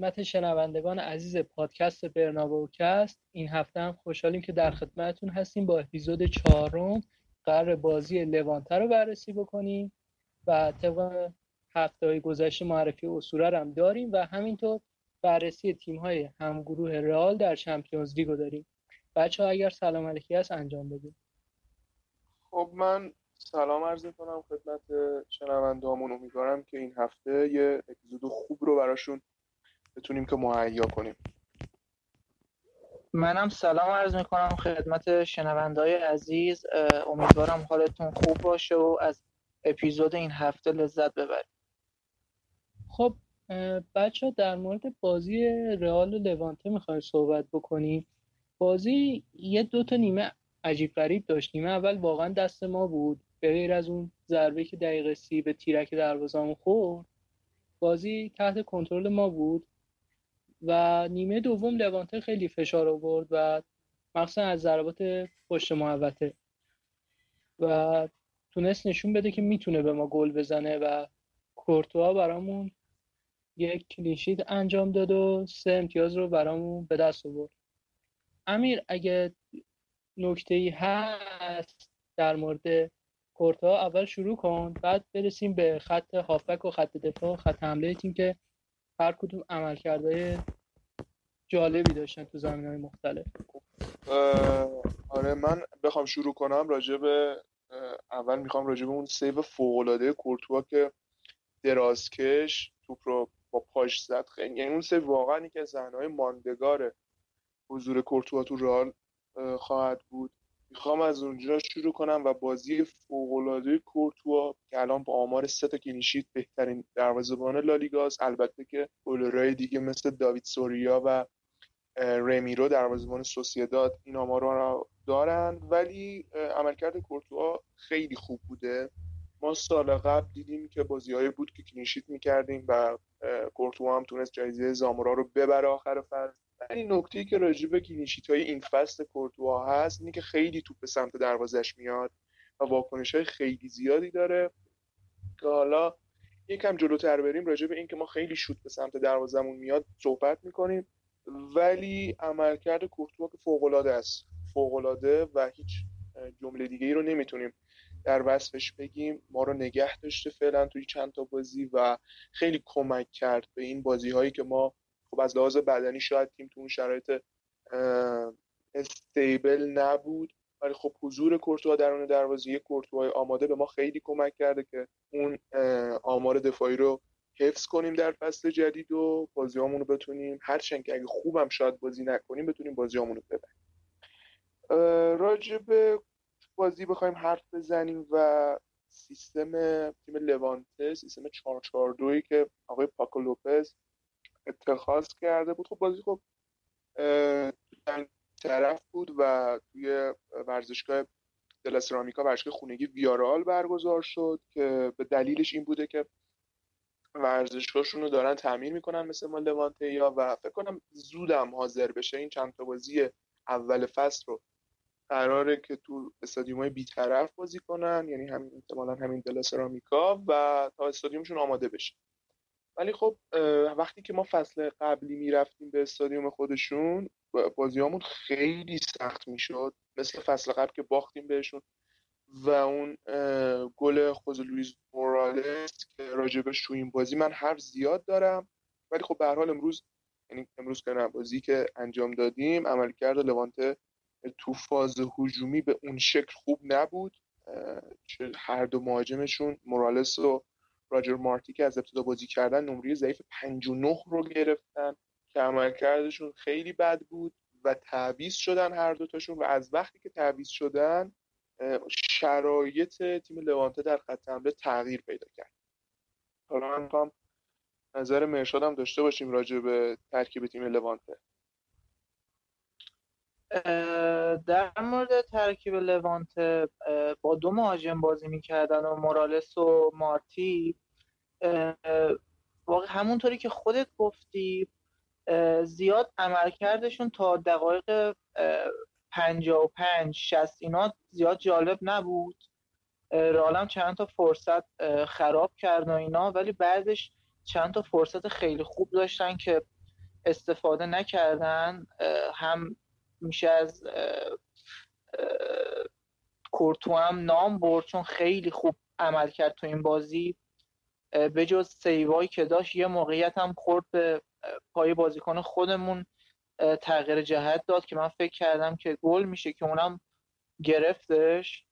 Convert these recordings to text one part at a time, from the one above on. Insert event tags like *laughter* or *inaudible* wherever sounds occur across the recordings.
خدمت شنوندگان عزیز پادکست برنابوکست این هفته هم خوشحالیم که در خدمتتون هستیم با اپیزود چهارم. قرار بازی لوانته رو بررسی بکنیم و طبق هفته های گذشته معرفی اصوره هم داریم و همینطور بررسی تیم های همگروه رئال در چمپیونز لیگ داریم. بچه اگر سلام علیکی هست انجام بدیم خب من سلام عرض کنم خدمت شنوندهامون امیدوارم که این هفته یه اپیزود خوب رو براشون بتونیم که مهیا کنیم. منم سلام عرض می‌کنم خدمت شنوندهای عزیز. امیدوارم حالتون خوب باشه و از اپیزود این هفته لذت ببرید. خب بچه در مورد بازی رئال و لوانته می‌خوایم صحبت بکنیم. بازی یه دو تا نیمه عجیب غریب داشت. نیمه اول واقعا دست ما بود. به غیر از اون ضربه که دقیقه سی به تیرک دروازه‌مون خورد بازی تحت کنترل ما بود. و نیمه دوم لوانته خیلی فشار آورد و مخصوصا از ضربات پشت محوطه. و تونست نشون بده که می‌تونه به ما گل بزنه و کورتوا برامون یک کلینشیت انجام داد و سه امتیاز رو برامون به دست آورد. امیر اگه نکته ای هست در مورد کورتا اول شروع کن بعد برسیم به خط هافبک و خط دفاع و خط حمله تیم که هر کدوم عملکردهای جالبی داشتن تو زمین های مختلف آره من بخوام شروع کنم راجع به اول می‌خوام راجع به اون save فوق کورتوا که درازکش توپ رو با پاش زد. خیلی یعنی اون save واقعا که از های ماندگار حضور کورتوا تو رال خواهد بود. می‌خوام از اونجا شروع کنم و بازی فوقالعاده کورتوا که الان با آمار سه تا clean sheet بهترین دروازه‌بان لالیگاست. البته که گلرای دیگه مثل داوید سوریا و رمیرو دروازه‌بان سوسیداد این آمار رو دارن. ولی عملکرد کورتوا خیلی خوب بوده. ما سال قبل دیدیم که بازیهایی بود که clean sheet می‌کردیم و کورتوا هم تونست جایزه زامورا رو ببره آخر فصل. این نکته که راجع به کلینشیت های این فصل کورتوا هست اینه که خیلی توپ به سمت دروازش میاد و واکنش های خیلی زیادی داره. که حالا یکم جلوتر بریم راجع به اینکه ما خیلی شوت به سمت دروازمون میاد صحبت می‌کنیم. ولی عملکرد کورتوا که فوق العاده است. فوق العاده و هیچ جمله دیگه ای رو نمی‌تونیم در وصفش بگیم. ما رو نگه داشته فعلا توی چند تا بازی و خیلی کمک کرد به این بازی هایی که ما خب از لحاظ بدنی شاید تیم تو اون شرایط استیبل نبود. ولی خب حضور کورتوا درون دروازه یک کورتوای آماده به ما خیلی کمک کرده که اون آمار دفاعی رو حفظ کنیم در فصل جدید و بازیامون رو بتونیم. هرچند که اگه خوبم شاید بازی نکنیم بتونیم بازیامون رو ببریم. راجع به بازی بخوایم حرف بزنیم و سیستم تیم لوانته سیستم 442 که آقای پاکو لوپز اتخاذ کرده بود. خب بازی خب طرف بود و توی ورزشگاه دلاسرامیکا ورزشگاه خونگی ویارال برگزار شد که به دلیلش این بوده که ورزشگاهشون رو دارن تعمیر می‌کنن مثل ما لوانته یا و فکر کنم زودم حاضر بشه این چند تا بازی اول فصل رو. قراره که تو استادیوم های بیطرف بازی کنن یعنی همین احتمالا همین دلاسرامیکا و تا استادیومشون آماده بشه. ولی خب وقتی که ما فصل قبلی می‌رفتیم به استادیوم خودشون بازیامون خیلی سخت می‌شد. مثل فصل قبل که باختیم بهشون. و اون گل خوز لویز مورالس که راجبش تو این بازی من حرف زیاد دارم. ولی خب به حال امروز یعنی امروز که بازی که انجام دادیم عملکرد لوانته تو فاز هجومی به اون شکل خوب نبود. هر دو مهاجمشون مورالس و راجر مارتی که از ابتدا بازی کردن نمره ضعیف 59 رو گرفتن که عملکردشون خیلی بد بود و تعویض شدن هر دوتاشون و از وقتی که تعویض شدن شرایط تیم لوانته در خط حمله تغییر پیدا کرد. حالا من می‌خوام نظر مرشاد داشته باشیم راجع به ترکیب تیم لوانته در مورد ترکیب لوانته با دو مهاجم بازی می‌کردن و مورالس و مارتی واقع همونطوری که خودت گفتی زیاد عملکردشون تا دقایق پنجا و پنج شست اینا زیاد جالب نبود. رالم چند تا فرصت خراب کرد و اینا ولی بعدش چند تا فرصت خیلی خوب داشتن که استفاده نکردن. هم میشه از کورتو هم نام برد چون خیلی خوب عمل کرد تو این بازی. به جز سیوایی که داشت یه موقعیت هم خورد به پای بازیکن خودمون تغییر جهت داد که من فکر کردم که گل میشه که اونم گرفتش.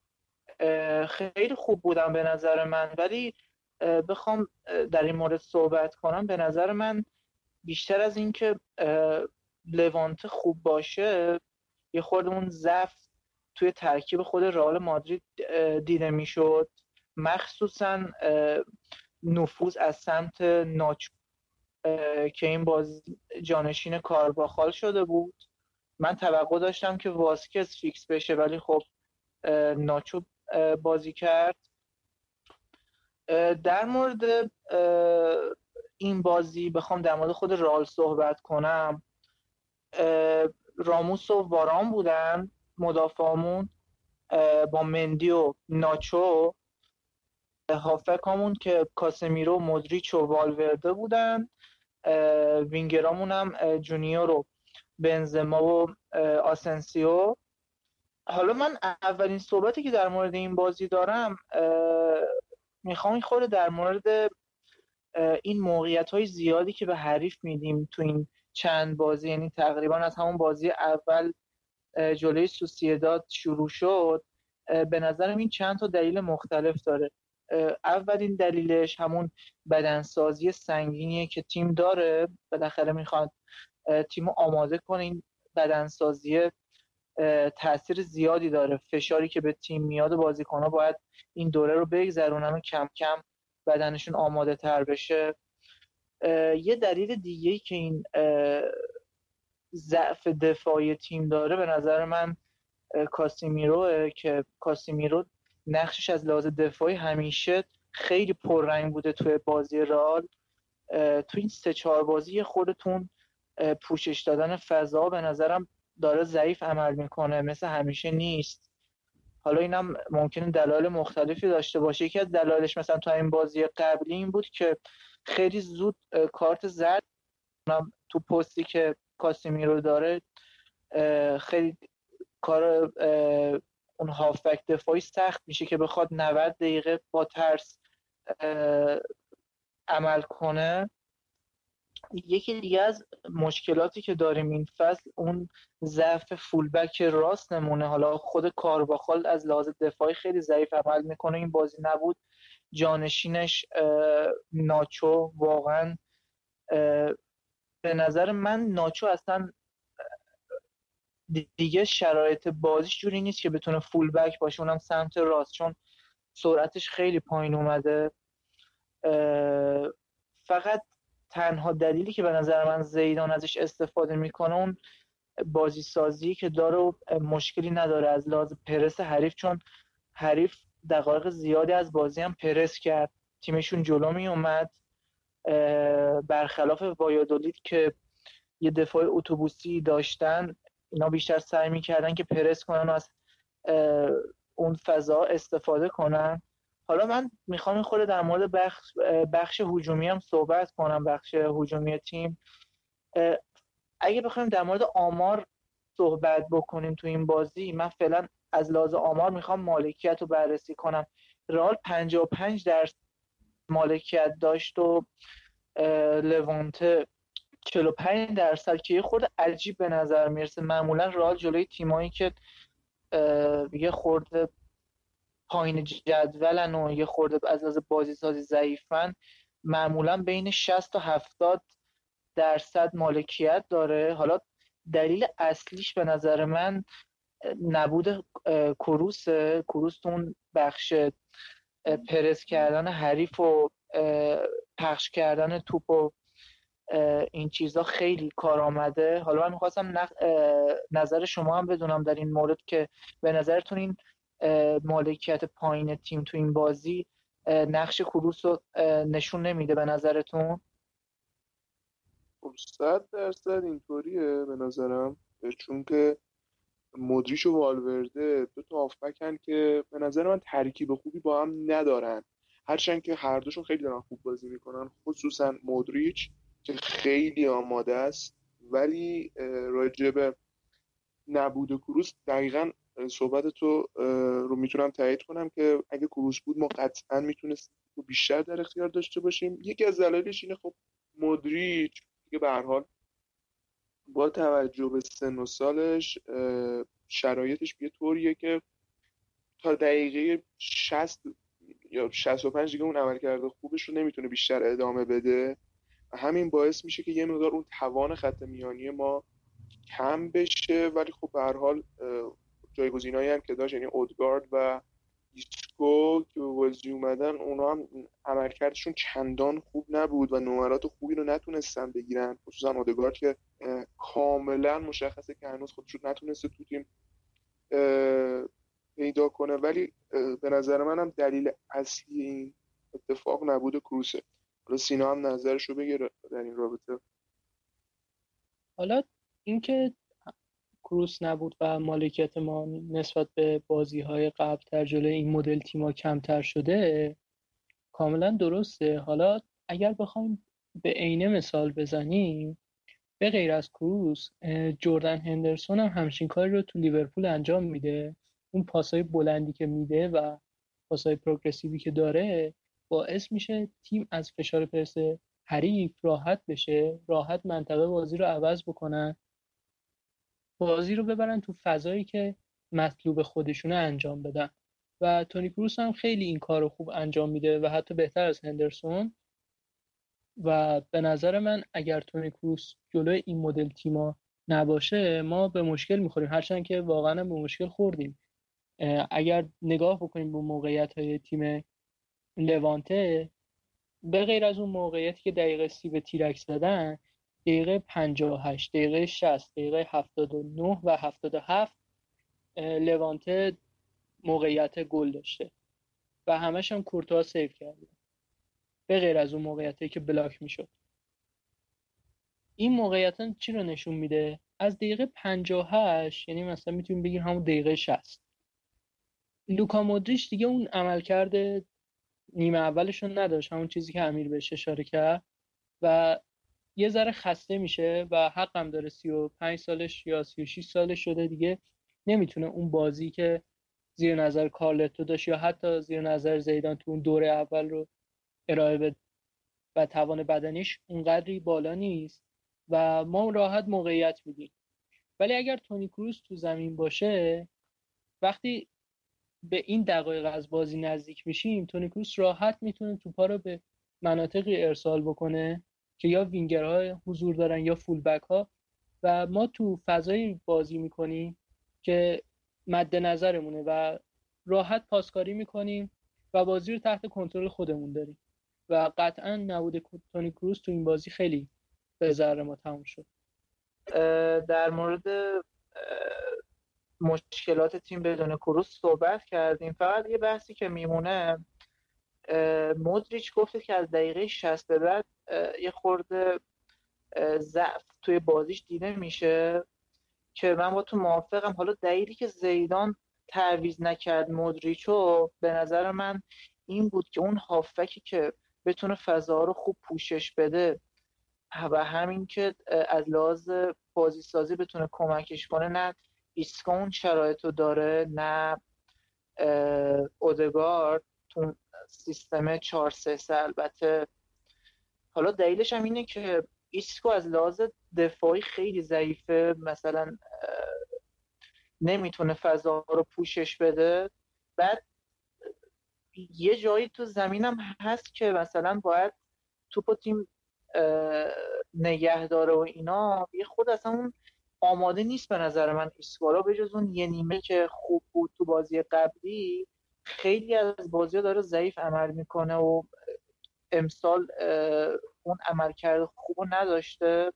خیلی خوب بودم به نظر من. ولی بخوام در این مورد صحبت کنم. به نظر من بیشتر از اینکه لوانت خوب باشه یه خودمون ضعف توی ترکیب خود رئال مادرید دیده می‌شد. مخصوصا نفوذ از سمت ناچو که این باز جانشین کارباخال شده بود. من توقع داشتم که واسکس فیکس بشه ولی خب ناچو بازی کرد. در مورد این بازی بخوام در مورد خود رال صحبت کنم. راموس و واران بودن مدافعمون با مندی و ناچو. هافکامون که کاسمیرو مدریچ و والورده بودن وینگرامون هم جونیور و بنزما و آسنسیو. حالا من اولین صحبتی که در مورد این بازی دارم می‌خوام خورده در مورد این موقعیت های زیادی که به حریف میدیم تو این چند بازی یعنی تقریبا از همون بازی اول جلوی سوسیداد شروع شد به نظرم این چند تا دلیل مختلف داره. اولین دلیلش همون بدنسازی سنگینیه که تیم داره. بالاخره می‌خواد تیم آماده کنه. این بدنسازی تاثیر زیادی داره. فشاری که به تیم میاد و بازیکنها باید این دوره رو بگذرونن و کم کم بدنشون آماده تر بشه یه دلیل دیگه که این ضعف دفاعی تیم داره به نظر من کاسیمیروه که کاسیمیرو نقشش از لحاظ دفاعی همیشه خیلی پررنگ بوده توی بازی رال تو این سه چهار بازی خودتون پوشش دادن فضا به نظرم داره ضعیف عمل می‌کنه مثل همیشه نیست. حالا اینم ممکنه دلایل مختلفی داشته باشه. یکی از دلایلش مثلا تو این بازی قبلی این بود که خیلی زود کارت زد تو پستی که کاسیمیرو داره خیلی کار اون هافبک دفاعی سخت میشه که بخواد 90 دقیقه با ترس عمل کنه. یکی دیگه از مشکلاتی که داریم این فصل اون ضعف فولبک راست نمونه. حالا خود کارباخال از لحاظ دفاعی خیلی ضعیف عمل می‌کنه. این بازی نبود. جانشینش ناچو واقعا به نظر من ناچو اصلا دیگه شرایط بازیش جوری نیست که بتونه فول بک باشه اونم سمت راست. چون سرعتش خیلی پایین اومده. فقط تنها دلیلی که به نظر من زیدان ازش استفاده می‌کنه اون بازی سازی که داره و مشکلی نداره از لحاظ پرس حریف. چون حریف دقایق زیادی از بازی هم پرس کرد. تیمشون جلو می اومد برخلاف وایادولید که یه دفاع اتوبوسی داشتن اینا بیشتر سعی می‌کردن که پرس کنن و از اون فضا استفاده کنن. حالا من می‌خوام این در مورد بخش بخش هجومی هم صحبت کنم بخش هجومی تیم. اگه بخوایم در مورد آمار صحبت بکنیم تو این بازی من فعلا از لحاظ آمار می‌خوام مالکیت رو بررسی کنم. رئال 55 درصد مالکیت داشت و لوانته 45 درصد که یه خورده عجیب به نظر می‌رسه. معمولا رئال جلوی تیمایی که یه خورده پایین جدولن و یه خورده از از بازی سازی ضعیفن معمولا بین 60 تا 70 درصد مالکیت داره. حالا دلیل اصلیش به نظر من نبود کروس کروس اون بخش پرس کردن حریف و پخش کردن توپ و این چیزا خیلی کار آمده. حالا من می‌خواستم نظر شما هم بدونم در این مورد که به نظرتون این مالکیت پایین تیم تو این بازی نقش کروس رو نشون نمیده به نظرتون؟ خب، صد درصد اینطوریه به نظرم. چون که مدریش و والورده دو تا آفبکن که به نظر من ترکیب خوبی با هم ندارن. هرچند که هر دوشون خیلی دارن خوب بازی می‌کنن خصوصا مودریچ. خیلی آماده است. ولی راجب نبود کروس دقیقا صحبت تو رو می‌تونم تایید کنم که اگه کروس بود ما قطعا می‌تونستیم بیشتر در اختیار داشته باشیم. یکی از دلایلش اینه خب مدریچ که به حال با توجه به سن و سالش شرایطش یه طوریه که تا دقیقه 60 یا 65 دیگه اون عمل کرده خوبش رو نمی‌تونه بیشتر ادامه بده. همین باعث میشه که یه مقدار اون توان خط میانی ما کم بشه ولی خب به هر حال جایگزینایی هم که داشت یعنی اودگارد و ایسکو که به بازی اومدن اونا هم عملکردشون چندان خوب نبود و نمرات خوبی رو نتونستن بگیرن. خصوصا اودگارد که کاملا مشخصه که هنوز خودش رو نتونسته تو تیم پیدا کنه. ولی به نظر منم دلیل اصلی این اتفاق نبود کروسه. حالا سینا هم نظرش رو بگه در این رابطه. حالا اینکه کروس نبود و مالکیت ما نسبت به بازی های قبل در جلوی این مدل تیما کمتر شده کاملا درسته. حالا اگر بخوایم به عینه مثال بزنیم به غیر از کروس جردن هندرسون هم همچین کاری رو تو لیورپول انجام میده. اون پاسای بلندی که میده و پاسای پروگرسیوی که داره باعث میشه تیم از فشار پرس حریف راحت بشه راحت منطقه بازی رو عوض بکنن بازی رو ببرن تو فضایی که مطلوب خودشونه انجام بدن. و تونی کروس هم خیلی این کار رو خوب انجام میده و حتی بهتر از هندرسون. و به نظر من اگر تونی کروس جلوی این مدل تیما نباشه ما به مشکل می‌خوریم. هرچند که واقعا به مشکل خوردیم. اگر نگاه بکنیم به موقعیت های تیم لوانته به غیر از اون موقعیتی که دقیقه سی به تیرک زدن دقیقه 58 دقیقه 60 دقیقه 79 و 77 لوانته موقعیت گل داشته و همش هم کورتوا save کرده. به غیر از اون موقعیتی که block می‌شد. این موقعیت چی رو نشون میده؟ از دقیقه 58 یعنی مثلا می‌تونیم بگیم همون دقیقه 60 لوکا مودریچ دیگه اون عملکرد نیمه اولش رو نداشت همون چیزی که امیر بهش اشاره کرد. و یه ذره خسته میشه و حقم داره 35 سالش یا 36 سالش شده دیگه. نمی‌تونه اون بازی که زیر نظر کارلتو داشت یا حتی زیر نظر زیدان تو اون دوره اول رو ارائه بده و توان بدنیش اونقدری بالا نیست و ما راحت موقعیت میدیم. ولی اگر تونی کروز تو زمین باشه وقتی به این دقایق از بازی نزدیک میشیم تونی کروس راحت می‌تونه توپا رو به مناطقی ارسال بکنه که یا وینگرها حضور دارن یا فول بک ها و ما تو فضایی بازی می‌کنیم که مد نظرمونه و راحت پاسکاری می‌کنیم و بازی رو تحت کنترل خودمون داریم. و قطعا نبود تونی کروس تو این بازی خیلی به ذره ما تموم شد. در مورد مشکلات تیم بدون کروس صحبت کردیم. فقط یه بحثی که میمونه مودریچ گفته که از دقیقه 60 به بعد یه خورده ضعف توی بازیش دیده میشه. که من با تو موافقم. حالا دلیلی که زیدان تعویز نکرد مودریچو به نظر من این بود که اون هافکی که بتونه فضا رو خوب پوشش بده و همین که از لحاظ بازی سازی بتونه کمکش کنه نه ایسکون شرایط رو داره نه اودگارد تو سیستم 4 3 البته حالا دلیلش هم اینه که ایسکو از لحاظ دفاعی خیلی ضعیفه. مثلا نمی‌تونه فضا رو پوشش بده. بعد یه جایی تو زمینم هست که مثلا باید توپ تیم نگه داره و اینا. یه خود اصلا اون آماده نیست به نظر من ایسکو رو به جز اون یه نیمه که خوب بود تو بازی قبلی خیلی از بازی داره ضعیف عمل می‌کنه و امسال اون عمل کرده خوب نداشته.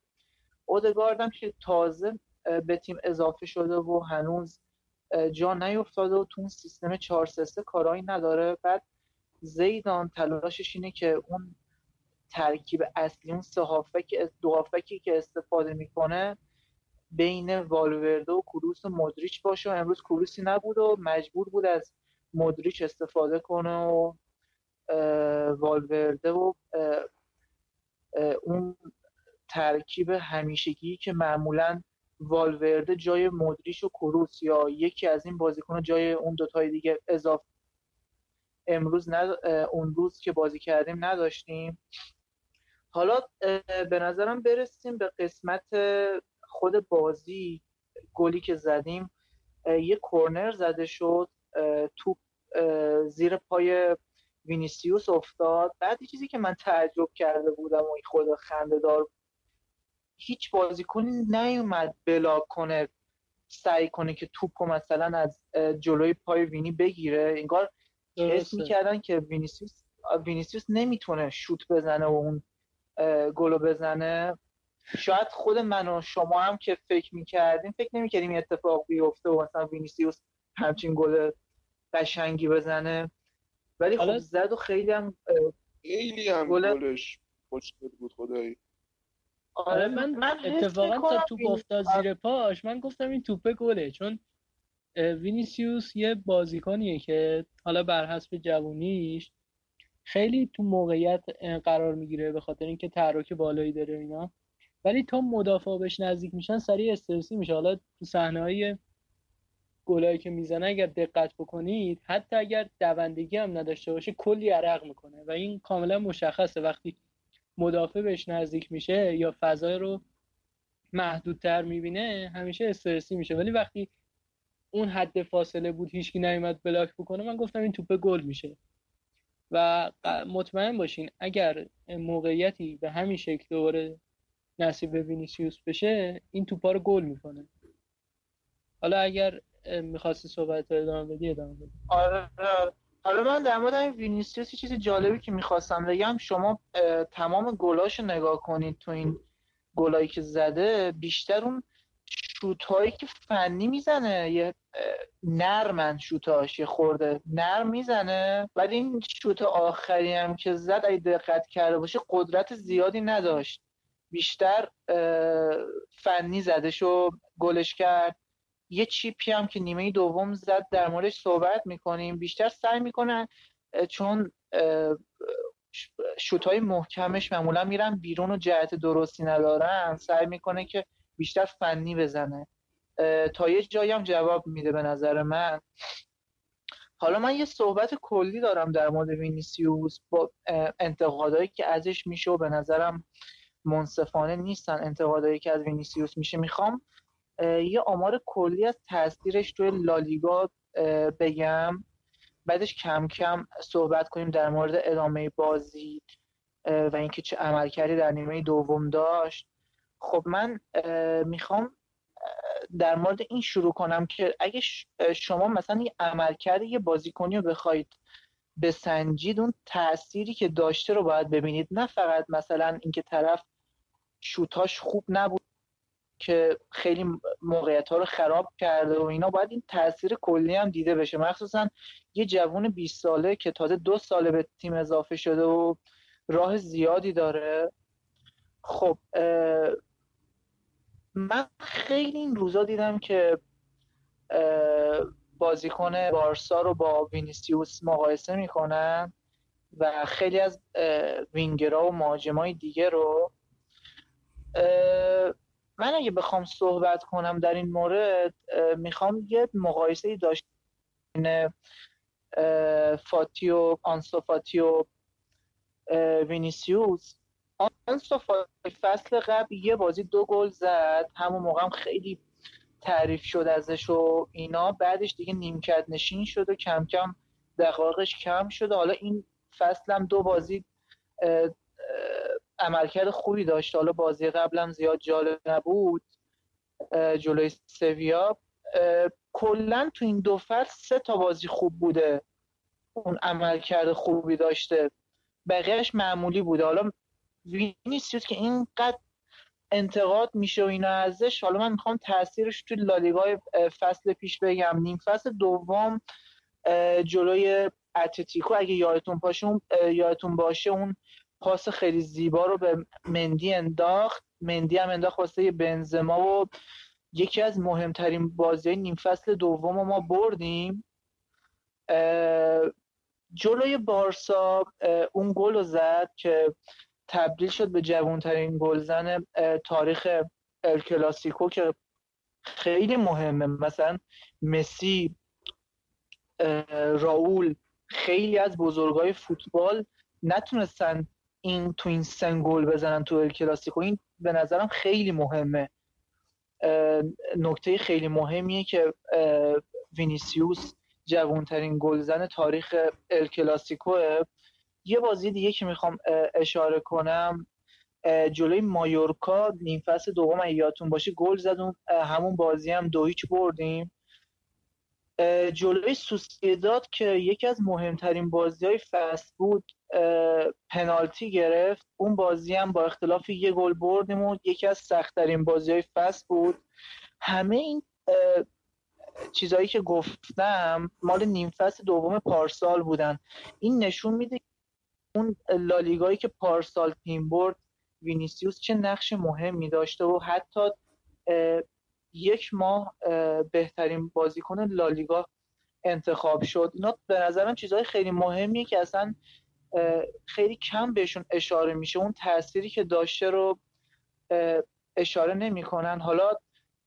اودگاردم که تازه به تیم اضافه شده و هنوز جا نیفتاده و تو اون سیستم 4 3 کارایی نداره. بعد زیدان تلاشش اینه که اون ترکیب اصلی اون سه دو که استفاده می‌کنه بین والورده و کروس و مدریچ باشه و امروز کروسی نبود و مجبور بود از مدریچ استفاده کنه و والورده و اون ترکیب همیشگی که معمولا والورده جای مدریش و کروس یا یکی از این بازیکن جای اون دوتای دیگه اضافه امروز ند... اون روز که بازی کردیم نداشتیم. حالا به نظرم برسیم به قسمت خود بازی گلی که زدیم یه کورنر زده شد توپ زیر پای وینیسیوس افتاد. بعد چیزی که من تعجب کرده بودم و خود خنده دار هیچ بازیکنی نیومد block کنه سعی کنه که توپ مثلا از جلوی پای وینی بگیره. انگار حس می‌کردن که وینیسیوس وینیسیوس نمی‌تونه شوت بزنه و اون گلو بزنه. شاید خود من و شما هم که فکر می‌کردیم فکر نمی‌کردیم این اتفاق بیفته و مثلا وینیسیوس همچین گل قشنگی بزنه. ولی خب زد و خیلی هم خیلی هم گلش خوشگل بود خدایی. آره, آره، من, من اتفاقا تا توپ افتاد زیر پاش من گفتم این توپه گله چون وینیسیوس یه بازیکنیه که حالا بر حسب جوونیش خیلی تو موقعیت قرار می‌گیره به خاطر اینکه تحرک بالایی داره اینا. ولی تا مدافع بهش نزدیک میشن سریع استرسی میشه. حالا تو صحنه های گلایی که می‌زنه اگر دقت بکنید حتی اگر دوندگی هم نداشته باشه کلی عرق می‌کنه و این کاملا مشخصه. وقتی مدافع بهش نزدیک میشه یا فضای رو محدودتر می‌بینه همیشه استرسی میشه. ولی وقتی اون حد فاصله بود هیچکی نیومد بلاک بکنه من گفتم این توپه گل میشه. و مطمئن باشین اگر موقعیتی به همین شکل دوباره نصیب وینیسیوس بشه این توپا رو گل می‌کنه. حالا اگر می‌خواستی صحبت رو ادامه بدی ادامه بدی. آره حالا من در مورد این وینیسیوس چیز جالبی که می‌خواستم بگم شما تمام گلاش نگاه کنید تو این گلایی که زده بیشتر اون شوت هایی که فنی می‌زنه یه نرمن شوتاش یه خورده نرم می‌زنه. ولی این شوت آخری هم که زد اگه دقت کرده باشه قدرت زیادی نداشت. بیشتر فنی زدش و گلش کرد. یه چیپی هم که نیمه دوم زد در موردش صحبت می‌کنیم. بیشتر سعی می‌کنن چون شوت های محکمش معمولا میرن بیرون و جهت درستی ندارن سعی می‌کنه که بیشتر فنی بزنه. تا یه جایی هم جواب میده به نظر من. حالا من یه صحبت کلی دارم در مورد وینیسیوس با انتقادایی که ازش میشه و به نظرم منصفانه نیستن. انتقادایی که از وینیسیوس میشه. می‌خوام یه آمار کلی از تاثیرش توی لالیگا بگم. بعدش کم کم صحبت کنیم در مورد ادامه بازی و اینکه چه عملکردی در نیمه دوم داشت. خب من می‌خوام در مورد این شروع کنم که اگه شما مثلا یه عملکرد یه بازیکنی رو بخواید بسنجید اون تأثیری که داشته رو باید ببینید. نه فقط مثلا اینکه طرف شوتاش خوب نبود که خیلی موقعیت ها رو خراب کرده و اینا. باید این تاثیر کلی هم دیده بشه. مخصوصا یه جوون 20 ساله که تازه دو ساله به تیم اضافه شده و راه زیادی داره. خب من خیلی این روزا دیدم که بازیکن بارسا رو با وینیسیوس مقایسه می‌کنن و خیلی از وینگرها و مهاجمای دیگه رو من اگه بخوام صحبت کنم در این مورد می‌خوام یه مقایسه داشت بین فاتیو آنسو فاتیو وینیسیوس. آنسو فصل قبل یه بازی دو گل زد. همون موقع هم خیلی تعریف شد ازش و اینا. بعدش دیگه نیمکت نشین شد و کم کم دقایقش کم شده حالا این فصل هم دو بازی عملکرد خوبی داشت. حالا بازی قبلم زیاد جالب نبود. جلوی سویا. کلا تو این دو فصل سه تا بازی خوب بوده. اون عملکرد خوبی داشته. بقیهش معمولی بوده. حالا وینیسیوس که اینقدر انتقاد میشه و اینا ازش حالا من می‌خوام تاثیرش توی لالیگای فصل پیش بگم. نیم فصل دوم جلوی اتلتیکو. اگه یادتون باشه یادتون باشه اون پاس خیلی زیبا رو به مندی انداخت. مندی هم انداخت واسه بنزما و یکی از مهمترین بازی نیم فصل دوم ما بردیم. جلوی بارسا اون گل رو زد که تبدیل شد به جوانترین گلزن تاریخ الکلاسیکو که خیلی مهمه. مثلا مسی راول خیلی از بزرگای فوتبال نتونستن این تو این سن گل بزنن تو الکلاسیکو این به نظرم خیلی مهمه. نکته خیلی مهمیه که وینیسیوس جوانترین گلزن تاریخ الکلاسیکوه یه بازی دیگه که می‌خوام اشاره کنم جلوی مایورکا نیم فصل دوم یادتون باشه گل زدیم همون بازی هم دو هیچ بردیم. جلوی سوسیداد که یکی از مهمترین بازی های فصل بود پنالتی گرفت. اون بازی هم با اختلاف یه گل بردیم و یکی از سختترین بازی های فصل بود. همه این چیزهایی که گفتم مال نیم فصل دوم پارسال بودن. این نشون میده اون لالیگایی که پارسال تیم برد وینیسیوس چه نقش مهمی داشته و حتی یک ماه بهترین بازیکن لالیگا انتخاب شد. اینا به نظرم چیزهای خیلی مهمیه که اصلا خیلی کم بهشون اشاره میشه. اون تأثیری که داشته رو اشاره نمی‌کنن. حالا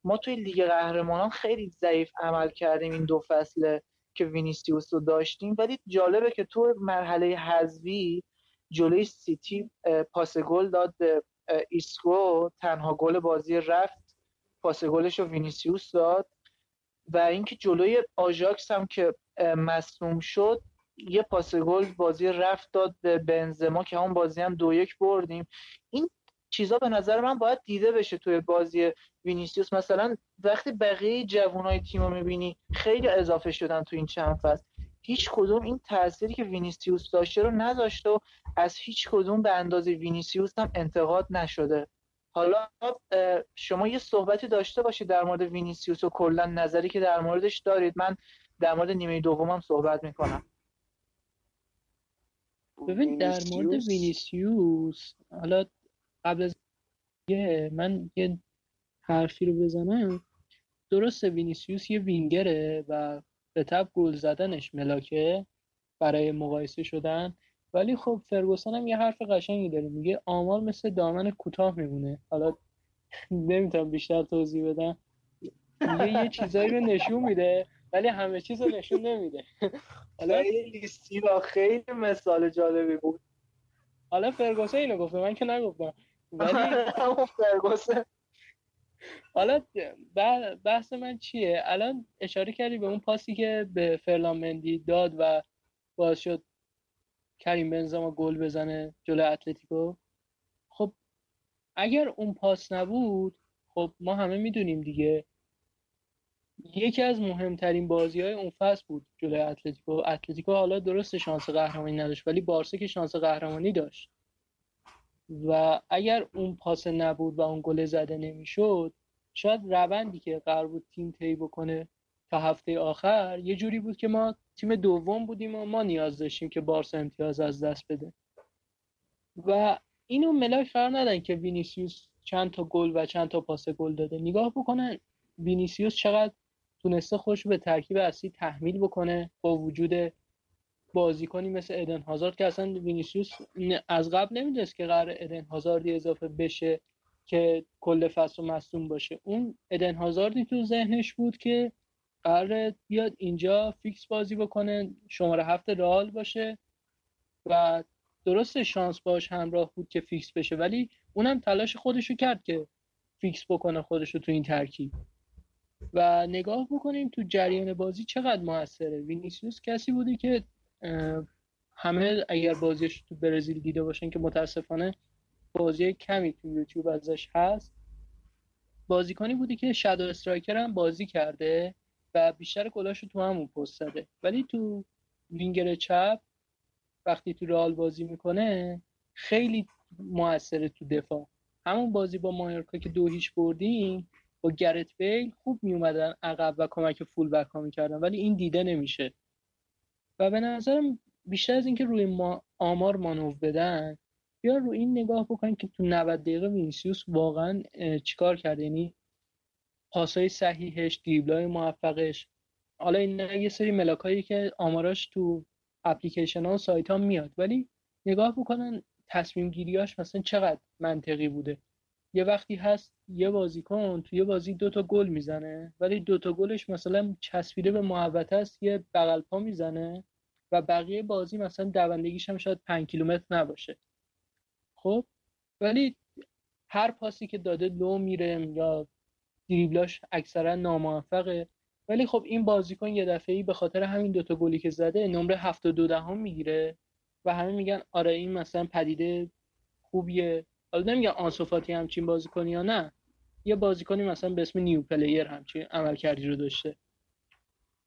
ما توی لیگ قهرمانان خیلی ضعیف عمل کردیم این دو فصله که وینیسیوس رو داشتیم. ولی جالبه که تو مرحله حذفی جلوی سیتی پاس گل داد به ایسکو تنها گل بازی رفت. پاس گلش رو وینیسیوس داد و اینکه جلوی آژاکس هم که مصدوم شد یه پاس گل بازی رفت داد به بنزما که همون بازی هم دو یک بردیم. این چیزا به نظر من باید دیده بشه توی بازی وینیسیوس. مثلا وقتی بقیه جوانای تیم رو می‌بینی خیلی اضافه شدن تو این چند فصل. هیچ کدوم این تأثیری که وینیسیوس داشته رو نداشته و از هیچ کدوم به اندازه وینیسیوس هم انتقاد نشده. حالا شما یه صحبتی داشته باشید در مورد وینیسیوس و کلا نظری که در موردش دارید. من در مورد نیمه دومم صحبت می‌کنم. ببین در مورد وینیسیوس؟ حالا قبل از من یه حرفی رو بزنم درسته وینیسیوس یه وینگره و به طبع گل زدنش ملاکه برای مقایسه شدن. ولی خب فرگوسن هم یه حرف قشنگی داره. میگه آمار مثل دامن کوتاه میمونه. حالا نمی‌تونم بیشتر توضیح بدم. میگه یه چیزایی رو نشون میده ولی همه چیز رو نشون نمیده. حالا خیلی سیرا خیلی مثال جالبی بود. حالا فرگوسن اینو گفته من که نگفتم. ولی *laughs* فرگوسن. حالا بحث من چیه؟ الان اشاره کردی به اون پاسی که به فرلان مندی داد و باعث شد کریم بنزما گل بزنه جلو اتلتیکو. خب اگر اون پاس نبود خب ما همه می‌دونیم دیگه. یکی از مهمترین بازی های اون فصل بود جلوی اتلتیکو. اتلتیکو حالا درست شانس قهرمانی نداشت ولی بارسا که شانس قهرمانی داشت. و اگر اون پاس نبود و اون گل زده نمی‌شد شاید روندی که قرار بود تیم طی بکنه هفته آخر یه جوری بود که ما تیم دوم بودیم و ما نیاز داشتیم که بارسا امتیاز از دست بده. و اینو ملاک قرار ندن که وینیسیوس چند تا گل و چند تا پاس گل داده. نگاه بکنن وینیسیوس چقدر تونسته خودشو به ترکیب اصلی تحمیل بکنه با وجود بازیکنی مثل ادن هازارد که اصلا وینیسیوس از قبل نمی‌دونست که قرار ادن هازاردی اضافه بشه که کل فصل مصدوم باشه. اون ادن هازاردی تو ذهنش بود که قرار بیاد اینجا فیکس بازی بکنه شماره هفت رئال باشه و درست شانس باش همراه بود که فیکس بشه ولی اونم تلاش خودشو کرد که فیکس بکنه خودشو تو این ترکیب. و نگاه بکنیم تو جریان بازی چقدر موثره. وینیسیوس کسی بوده که همه اگر بازیش تو برزیل دیده باشن که متاسفانه بازی کمی تو یوتیوب ازش هست. بازیکنی بوده که shadow striker هم بازی کرده. و بیشتر گلاش تو همون پست زده. ولی تو وینگر چپ وقتی تو رئال بازی می‌کنه خیلی موثره تو دفاع. همون بازی با مایورکا که دو هیچ بردیم با گرت بیل خوب میومدن عقب و کمک full back ها می‌کردن ولی این دیده نمیشه. و به نظرم بیشتر از اینکه روی ما آمار مانور بدن بیا رو این نگاه بکنید که تو 90 دقیقه وینیسیوس واقعا چیکار کرده؟ یعنی پاسای صحیحش دریبلای موفقش. حالا این یه سری ملاکایی که آماراش تو اپلیکیشن ها و سایت ها میاد ولی نگاه بکنن تصمیم گیریاش مثلا چقدر منطقی بوده. یه وقتی هست یه بازیکن توی بازی دوتا گل می‌زنه ولی دوتا گلش مثلا چسبیده به محوطه است یه بغل پا می‌زنه و بقیه بازی مثلا دوندگیش هم شاید پنج کیلومتر نباشه. خب؟ ولی هر پاسی که داده لو میره یا دریبلاش اکثرا ناموفقه. ولی خب این بازیکن یه دفعه ای به خاطر همین دوتا گلی که زده نمره 72 دهم می‌گیره و همه میگن آره این مثلا پدیده خوبیه. حالا نمیگن آنسوفاتی همچین بازیکنی یا نه یه بازیکنی مثلا به اسم new player همچین عملکردی رو داشته.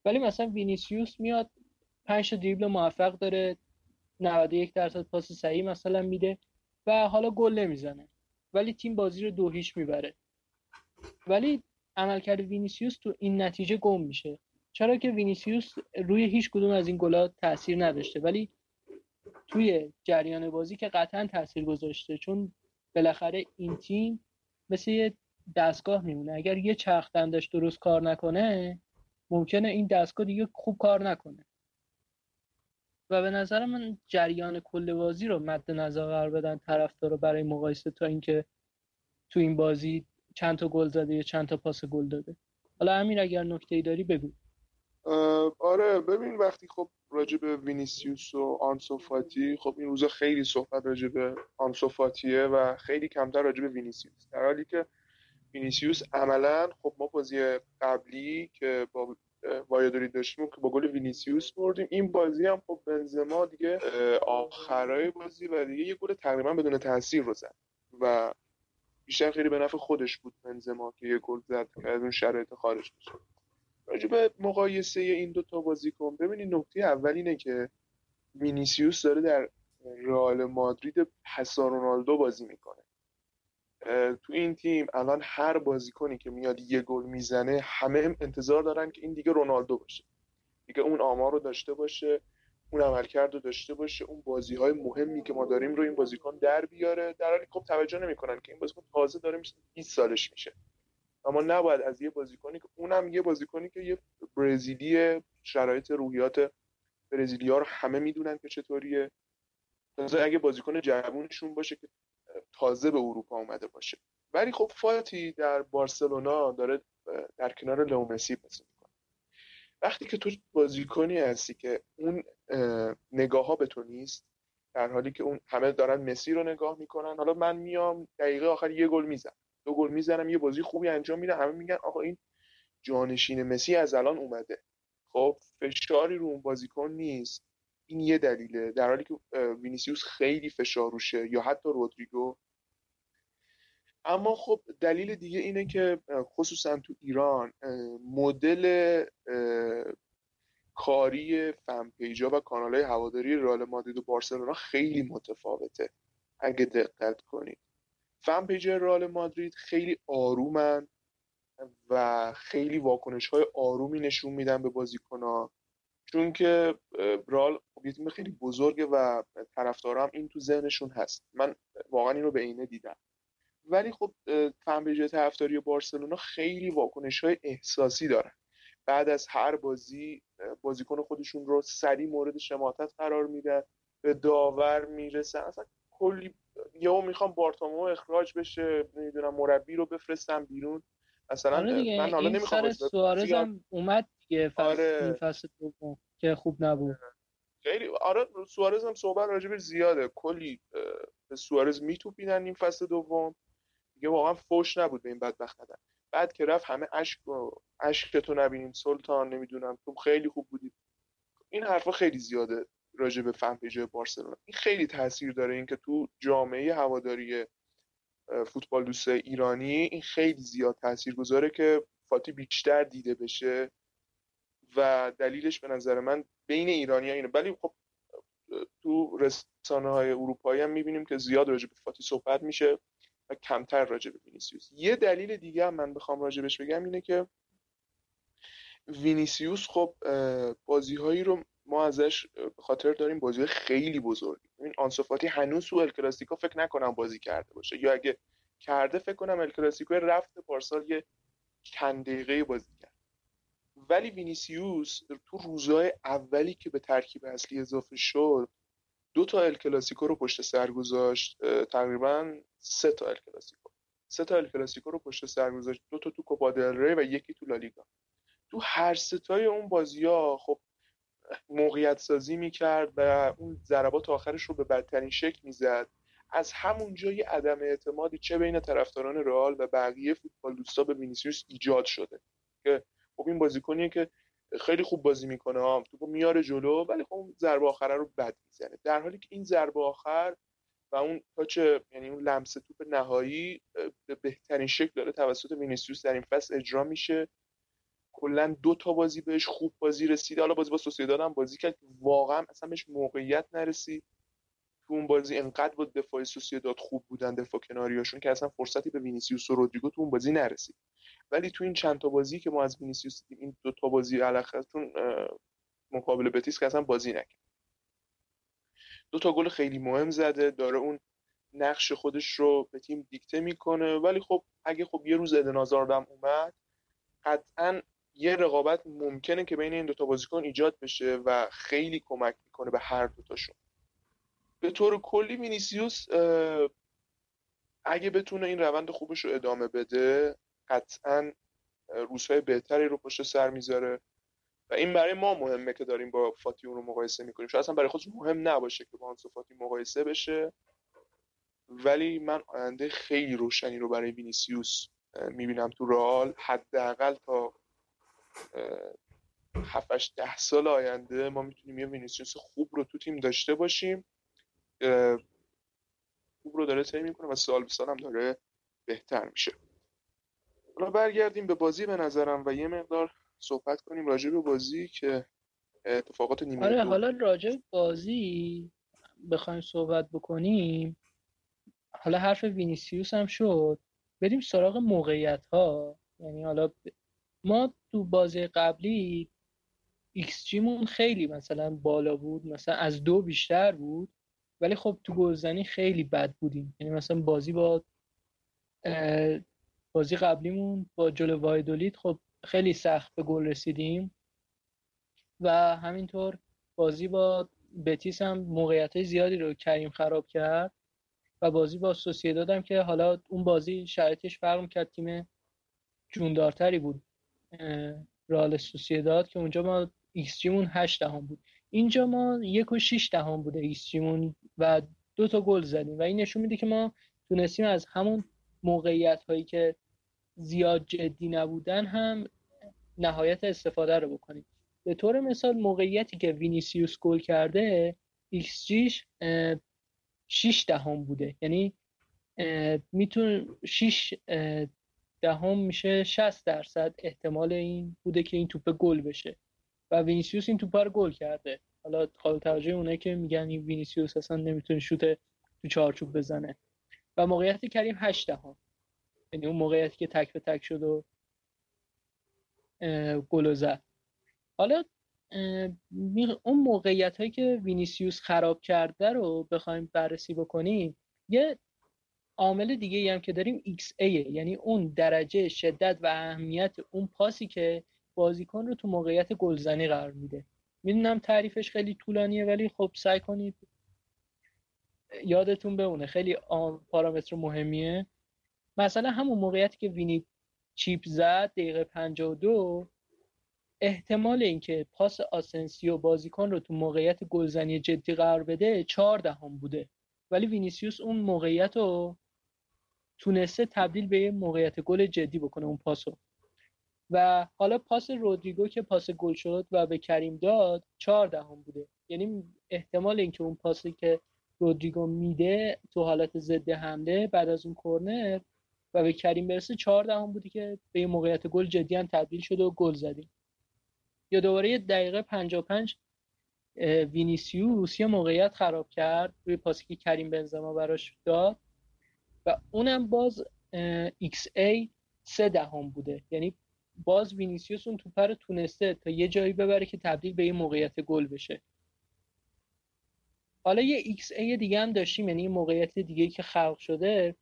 ولی مثلا وینیسیوس میاد 5 دریبل موفق داره 91 درصد پاس صحیح مثلا میده و حالا گل نمی‌زنه. ولی تیم بازی رو دو هیچ می‌بره. ولی عملکرد وینیسیوس تو این نتیجه گم میشه. چرا که وینیسیوس روی هیچ کدوم از این گلات تاثیر نداشته ولی توی جریان بازی که قطعا تاثیر گذاشته چون بالاخره این تیم مثل یه دستگاه میمونه. اگر یه چرخ دندش درست کار نکنه ممکنه این دستگاه دیگه خوب کار نکنه. و به نظر من جریان کل بازی رو مد نظر قرار بدن طرفدارا برای مقایسه تا اینکه تو این بازی چند تا گل زده یا چند تا پاس گل داده. حالا امیر اگر نکته ای داری بگو. آره ببین وقتی خب راجع به وینیسیوس و آنسوفاتی خب این روزا خیلی صحبت راجع به آنسوفاتیه و خیلی کمتر راجع به وینیسیوس. در حالی که وینیسیوس عملا خب ما بازی قبلی که با وایادولید داشتیم که با گل وینیسیوس بردیم این بازی هم خب بنزما دیگه آخرای بازی و دیگه یه گل تقریبا بدون تاثیر رو زد. و بیشتر خیلی به نفع خودش بود بنزما که یه گل زد که از اون شرایط خارج بشه. راجع به مقایسه این دو تا بازیکن ببینید نکته اول اینه که وینیسیوس داره در رئال مادرید پسا رونالدو بازی می‌کنه. تو این تیم الان هر بازیکنی که میاد یه گل می‌زنه همه انتظار دارن که این دیگه رونالدو باشه. دیگه اون آمار رو داشته باشه. اون عملکرد رو داشته باشه اون بازی های مهمی که ما داریم رو این بازیکن در بیاره. در حالی خب توجه نمی‌کنن که این بازیکن تازه داره میشه 20 سالش میشه. اما نباید از یه بازیکنی که اونم یه بازیکنی که یه برزیلی شرایط روحیات برزیلیا رو همه می‌دونن که چطوریه. تازه اگه بازیکن جوونشون باشه که تازه به اروپا اومده باشه. ولی خب فاتی در بارسلونا داره در کنار بازی می‌کنه. وقتی که تو بازیکنی هستی که اون نگاه ها به تو نیست در حالی که اون همه دارن مسی رو نگاه می‌کنن حالا من میام دقیقه آخر یه گل می‌زنم دو گل می‌زنم یه بازی خوبی انجام میدم همه میگن آقا این جانشین مسی از الان اومده. خب فشاری رو اون بازیکن نیست. این یه دلیله. در حالی که وینیسیوس خیلی فشار روشه یا حتی رودریگو اما خب دلیل دیگه اینه که خصوصا تو ایران مدل کاری فن پیجا و کانال های هواداری رئال مادرید و بارسلونا خیلی متفاوته. اگه دقت کنید. فن پیج رئال مادرید خیلی آرومن و خیلی واکنش های آرومی نشون میدن به بازیکنها. چون که رال یه تیم خیلی بزرگه و طرفدارا این تو ذهنشون هست. من واقعا این رو به عینه دیدم. ولی خب فن پیج طرفداری بارسلونا خیلی واکنش های احساسی دارن. بعد از هر بازی بازیکن خودشون رو سریع مورد شماتت قرار میدن به داور می‌رسن. اصلا کلی یهو می‌خوام بارتومو اخراج بشه نمی‌دونم مربی رو بفرستم بیرون. مثلا آره من حالا نمی‌خوام سوارز هم اومد دیگه فصل آره. فصل دوم که خوب نبود. خیلی آره سوارز هم صحبت راجبش زیاده. کلی به سوارز میتوپیدن این فصل دوم. دیگه واقعا فوش نبود به این بدبخت ندن بعد که رفت همه اشک و تو نبینیم سلطان نمی‌دونم تو خیلی خوب بودی. این حرفا خیلی زیاده راجع به فن پیج بارسلونا. این خیلی تاثیر داره اینکه تو جامعه هواداری فوتبال دوست ایرانی این خیلی زیاد تاثیر گذاره که فاتی بیشتر دیده بشه و دلیلش به نظر من بین ایرانی ها اینه. ولی خب تو رسانه های اروپایی هم می‌بینیم که زیاد راجع به فاتی صحبت میشه. و کمتر راجع به وینیسیوس. یه دلیل دیگه هم من بخوام راجبش بگم اینه که وینیسیوس خب بازی هایی رو ما ازش خاطر داریم بازی خیلی بزرگی این آنسوفاتی هنوز تو الکلاسیکو فکر نکنم بازی کرده باشه. یا اگه کرده فکر کنم الکلاسیکو رفت پارسال یه چند دقیقه بازی کرد. ولی وینیسیوس تو روزهای اولی که به ترکیب اصلی اضافه شد دو تا ال کلاسیکو رو پشت سر گذاشت تقریبا سه تا ال کلاسیکو. سه تا ال کلاسیکو رو پشت سر گذاشت دو تا تو کوپا دل ری و یکی تو لالیگا. تو هر ستای اون بازی ها خب موقعیت سازی می‌کرد و اون ضربات آخرش رو به بدترین شکل می‌زد. از همون جای عدم اعتمادی چه بین طرفداران رئال و بقیه فوتبال دوستا به وینیسیوس ایجاد شده. که خب این بازیکنیه که خیلی خوب بازی می‌کنه توپو میاره جلو ولی خب ضربه آخره رو بد می‌زنه. در حالی که این ضربه آخر و اون touch یعنی اون لمس توپ نهایی به بهترین شکل داره. توسط وینیسیوس در این فصل اجرا میشه. کلا دو تا بازی بهش خوب بازی رسیده حالا بازی با سوسیداد هم بازی کرد واقعا اصلا بهش موقعیت نرسید تو اون بازی انقدر با دفاع سوسیداد خوب بودن دفاع کناریاشون که اصلا فرصتی به وینیسیوس و رودریگو تو اون بازی نرسید. ولی تو این چند تا بازی که ما از وینیسیوس دیدیم این دو تا بازی علی‌الخصوص مقابل بتیس که اصلا بازی نکرد. دو تا گل خیلی مهم زده داره اون نقش خودش رو به تیم دیکته می‌کنه. ولی خب اگه خب یه روز ادن اومد قطعا یه رقابت ممکنه که بین این دوتا بازیکن ایجاد بشه و خیلی کمک می‌کنه به هر دوتاشون به طور کلی وینیسیوس اگه بتونه این روند خوبش رو ادامه بده قطعا روزهای بهتری رو پشت سر می‌ذاره. و این برای ما مهمه که داریم با فاتی اون رو مقایسه می‌کنیم. شاید اصلا برای خودش مهم نباشه که با آنسو فاتی مقایسه بشه. ولی من آینده خیلی روشنی رو برای وینیسیوس می‌بینم تو رئال. حداقل تا 7 ده سال آینده ما می‌تونیم یه وینیسیوس خوب رو تو تیم داشته باشیم. خوب رو داره طی می‌کنه و سال به سال هم داره بهتر میشه. حالا برگردیم به بازی به نظرم و یه مقدار صحبت کنیم راجع به بازی که اتفاقات نیمه آره حالا راجع بازی بخوایم صحبت بکنیم. حالا حرف وینیسیوس هم شد. بریم سراغ موقعیت ها یعنی حالا ما تو بازی قبلی ایکس جیمون خیلی مثلا بالا بود مثلا از دو بیشتر بود ولی خب تو گلزنی خیلی بد بودیم. یعنی مثلا بازی با بازی قبلیمون با جلو وایادولید خب خیلی سخت به گل رسیدیم و همینطور بازی با بتیس هم موقعیت زیادی رو کریم خراب کرد و بازی با سوسیداد هم که حالا اون بازی شرایطش فرق کرد تیم جوندارتری بود رئال سوسیداد که اونجا ما ایکس جیمون 8 دهم بود. اینجا ما یک و 6 دهم بوده ایکس جیمون و دو تا گل زدیم و این نشون میده که ما تونستیم از همون موقعیت هایی که زیاد جدی نبودن هم نهایت استفاده رو بکنیم. به طور مثال موقعیتی که وینیسیوس گل کرده ایکس جیش 6 دهم بوده. یعنی می‌تونه 6 دهم میشه 60 درصد احتمال این بوده که این توپ گل بشه. و وینیسیوس این توپ رو گل کرده. حالا قابل توجه اونه که میگن این وینیسیوس اصلا نمی‌تونه شوت تو چارچوب بزنه. و موقعیت کریم 8 دهم. یعنی اون موقعیتی که تک به تک شد و گل زد. حالا اون موقعیت هایی که وینیسیوس خراب کرده رو بخوایم بررسی بکنیم یه عامل دیگه هم که داریم XA یعنی اون درجه شدت و اهمیت اون پاسی که بازیکن رو تو موقعیت گلزنی قرار میده. می‌دونم تعریفش خیلی طولانیه ولی خب سعی کنید یادتون بمونه خیلی پارامتر مهمیه. مثلا همون موقعیتی که وینی چیپ زد دقیقه 52 احتمال اینکه پاس آسنسیو بازیکن رو تو موقعیت گلزنی جدی قرار بده چهار دهم بوده. ولی وینیسیوس اون موقعیت رو تونسته تبدیل به یه موقعیت گل جدی بکنه اون پاسو و حالا پاس رودریگو که پاس گل شد و به کریم داد چهار دهم بوده. یعنی احتمال اینکه اون پاسی که رودریگو میده تو حالت ضد حمله بعد از اون کرنر و به کریم برسه چهار دهم بوده که به یه موقعیت گل جدی هم تبدیل شده و گل زدیم یا دوباره یه دقیقه 55 وینیسیوس یه موقعیت خراب کرد روی پاسی که کریم بنزما براش داد و اونم باز XA سه دهم بوده. یعنی باز وینیسیوس اون توپ رو تونسته تا یه جایی ببره که تبدیل به یه موقعیت گل بشه. حالا یه XA دیگه هم داشتیم یعنی موقعیت دیگه که خلق شده.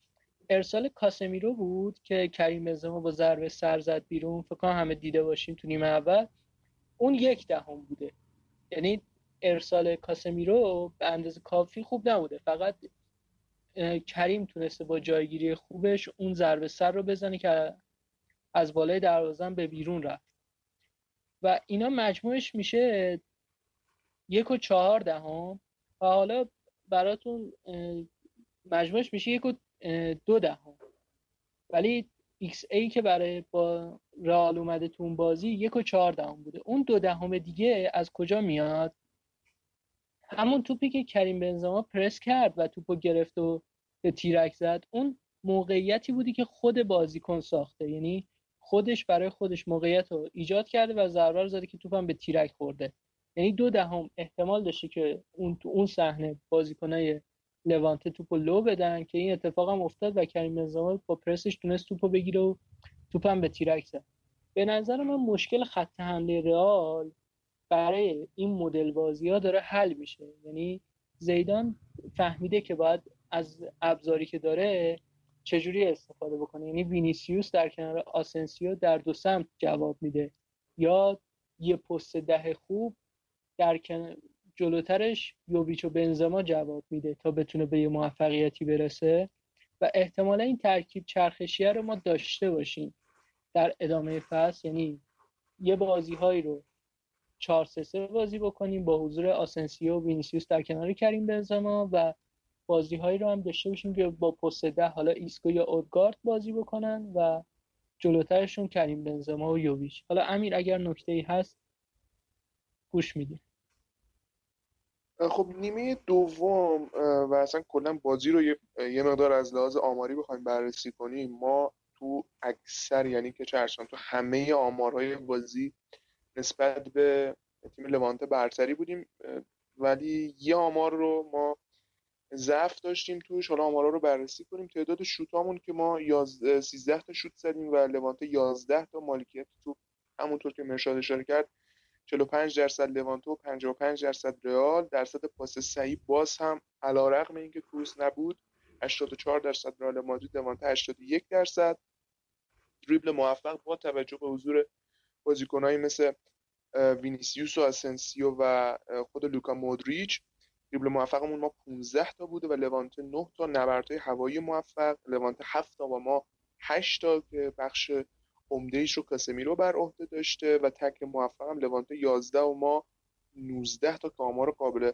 ارسال کاسمیرو بود که کریم بنزما با ضربه سر زد بیرون. فکر کنم همه دیده باشیم تو نیمه اول. اون یک دهم بوده. یعنی ارسال کاسمیرو به اندازه کافی خوب نبوده. فقط کریم تونسته با جایگیری خوبش اون ضربه سر رو بزنه که از بالای دروازه به بیرون رفت. و اینا مجموعش میشه یک و چهار دهم. و حالا براتون مجموعش میشه یک و دو دهم. ولی XA که برای با رئال اومده تو اون بازی یک و چهار دهم بوده. اون دو دهم دیگه از کجا میاد؟ همون توپی که کریم بنزما پرس کرد و توپو گرفت و به تیرک زد اون موقعیتی بودی که خود بازیکن ساخته. یعنی خودش برای خودش موقعیت رو ایجاد کرده و ضربه رو زده که توپم به تیرک خورده. یعنی دو دهم احتمال داشته که اون تو اون صحنه بازیکنای لوانته توپو لو بدن که این اتفاق هم افتاد و کریم بنزما با پرسش تونست توپو بگیره و توپم به تیرک زد. به نظر من مشکل خط حمله رئال برای این مدل بازی ها داره حل میشه. یعنی زیدان فهمیده که باید از ابزاری که داره چجوری استفاده بکنه. یعنی وینیسیوس در کنار آسنسیو در دو سمت جواب میده. یا یه پست ده خوب در جلوترش یوویچ و بنزما جواب میده تا بتونه به یه موفقیتی برسه. و احتمالا این ترکیب چرخشیه رو ما داشته باشیم در ادامه فصل. یعنی یه بازی هایی رو 4 3 3 بازی بکنیم با حضور آسنسیو و وینیسیوس در کنار کریم بنزما و بازی هایی رو هم داشته باشیم که با پست ده حالا ایسکو یا اودگارد بازی بکنن و جلوترشون کریم بنزما و یوویچ. حالا امیر اگر نکته ای هست گوش میدیم. خب نیمه دوم و اصلا کلا بازی رو یه مقدار از لحاظ آماری بخوایم بررسی کنیم. ما تو اکثر یعنی که چرشان تو همه آمارهای بازی نسبت به تیم لوانته برتری بودیم ولی یه آمار رو ما ضعف داشتیم توش. حالا آمارا رو بررسی کنیم. تعداد شوتامون که ما 13 تا شوت زدیم و لوانته 11 تا مالکیت تو همونطور که مرشاد اشاره کرد 45 درصد لوانته و 55 درصد رئال. درصد پاس صحیح باز هم علیرغم اینکه کروس نبود. 84 درصد رئال مادرید لوانته 81 درصد. دریبل موفق با توجه به حضور بازیکنایی مثل وینیسیوس و اسنسیو و خود لوکا مودریچ. دریبل موفقمون ما 15 تا بوده و لوانته 9 تا نبردهای هوایی موفق. لوانته 7 تا و ما 8 تا که بخش عمده رو کاسمیرو بر عهده داشته و تکل موفق هم لوانته 11 و ما 19 تا که آمار قابل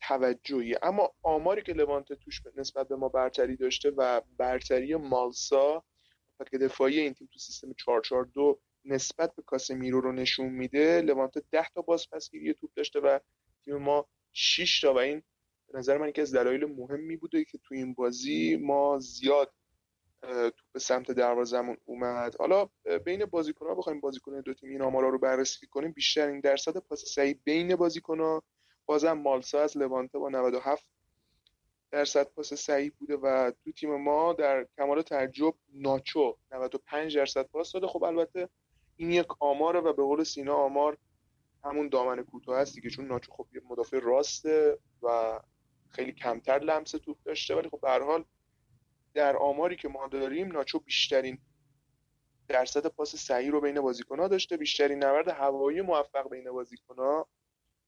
توجهی. اما آماری که لوانته توش نسبت به ما برتری داشته و برتری مالسا که دفاعی این تیم تو سیستم 442 نسبت به کاسمیرو رو نشون میده لوانته 10 تا بازپسگیری توپ داشته و تیم ما 6 تا و این به نظر من یکی از دلایل مهمی بوده که تو این بازی ما زیاد تو به سمت دروازمون اومد. حالا بین بازیکن‌ها بخوایم بازیکن دو تیم این آمارا رو بررسی کنیم بیشترین درصد پاس صحیح بین بازیکن‌ها بازم مالسا از لوانته با 97 درصد پاس صحیح بوده و دو تیم ما در کمال تعجب ناچو 95 درصد پاس داده. خب البته این یک آماره و به قول سینا آمار همون دامن کوتاه هست دیگه چون ناچو خب یه مدافع راسته و خیلی کمتر لمس توپ داشته ولی خب به هر حال در آماری که ما داریم ناچو بیشترین درصد پاس صحیح رو بین بازیکن‌ها داشته. بیشترین نبرد هوایی موفق بین بازیکن‌ها.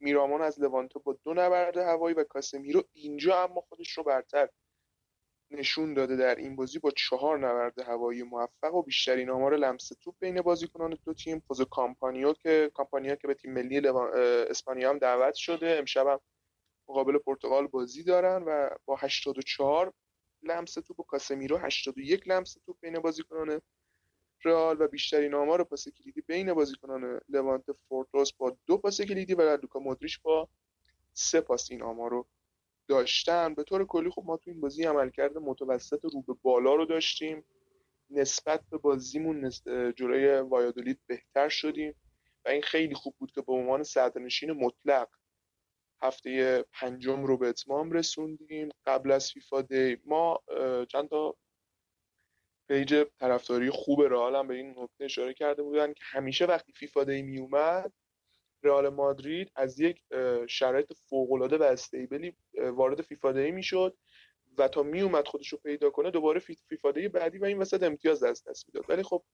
میرامون از لوانتو با دو نبرد هوایی و کاسمیرو اینجا اما خودش رو برتر نشون داده در این بازی با چهار نبرد هوایی موفق و بیشترین آمار لمس توپ بین بازیکنان دو تیم. خود کامپانیو که کامپانیا که به تیم ملی اسپانیا هم دعوت شده. امشب هم مقابل پرتغال بازی دارن و با 84 لمس توپ و کاسمیرو 81 لمس توپ بین بازیکنان رئال و بیشترین آمار پاس کلیدی بین بازیکنان لوانت فورتوس با دو پاس کلیدی و لوکا مودریچ با سه پاس این آمار رو داشتن. به طور کلی خب ما تو این بازی عملکرد متوسط رو به بالا رو داشتیم. نسبت به بازیمون جلوی وایادولید بهتر شدیم و این خیلی خوب بود که به عنوان صدرنشین مطلق هفته پنجم رو به اتمام رسوندیم. قبل از فیفا دی ما چند تا page طرفداری خوب رئال هم به این نکته اشاره کرده بودن که همیشه وقتی فیفا دی می اومد رئال مادرید از یک شرایط فوق العاده و استیبلی وارد فیفا دی می‌شد و تا می اومد خودش رو پیدا کنه دوباره فیفاده بعدی و این وسط امتیاز دست دست می‌داد. ولی خب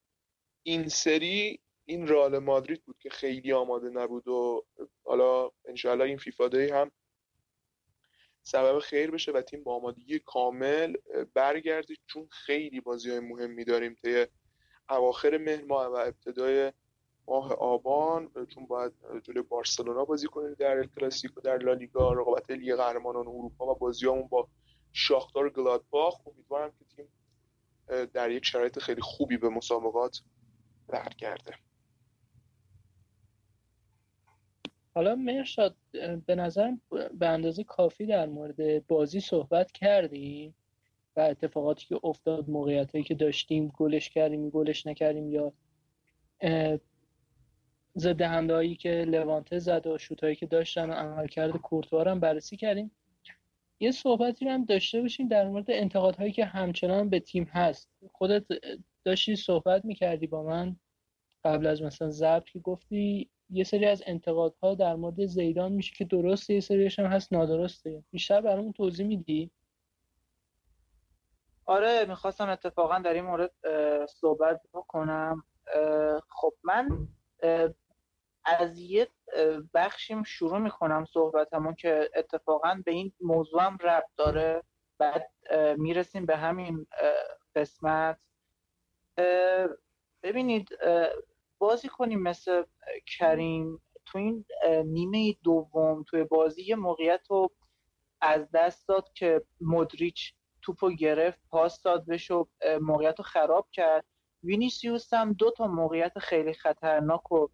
این سری این رال مادرید بود که خیلی آماده نبود و حالا انشاءالله این فیفاده هم سبب خیر بشه و تیم با آمادگی کامل برگرده چون خیلی بازی های مهمی داریم طی اواخر مهر ماه و ابتدای ماه آبان. چون باید جلوی بارسلونا بازی کنیم در الکلاسیکو در لالیگا رقابت لیگ قهرمانان اروپا و بازیامون با شاختار گلادباخ. امیدوارم که تیم در یک شرایط خیلی خوبی به مسابقات برگرده. حالا مرشاد به نظرم به اندازه کافی در مورد بازی صحبت کردیم و اتفاقاتی که افتاد موقعیت هایی که داشتیم گلش کردیم گلش نکردیم یا ضد هایی که لوانته زد و شوت هایی که داشتن و عملکرد کورتوار هم بررسی کردیم. یه صحبتی هم داشته باشیم در مورد انتقادهایی که همچنان به تیم هست. خودت داشتی صحبت می‌کردی با من قبل از مثلا ضبط که گفتی یه سری از انتقادها در مورد زیدان میشه که درسته یه سریش هم هست نادرسته. بیشتر برامون توضیح میدی؟ آره می‌خواستم اتفاقا در این مورد صحبت بکنم. خب من از یه بخشیم شروع می‌کنم صحبتمون که اتفاقا به این موضوع هم ربط داره. بعد می‌رسیم به همین قسمت. ببینید بازی کنیم مثل کریم. تو این نیمه دوم توی بازی یه موقعیت رو از دست داد که مدریچ توپو گرفت پاس داد بهش و موقعیت رو خراب کرد. وینیسیوس هم دو تا موقعیت خیلی خطرناک رو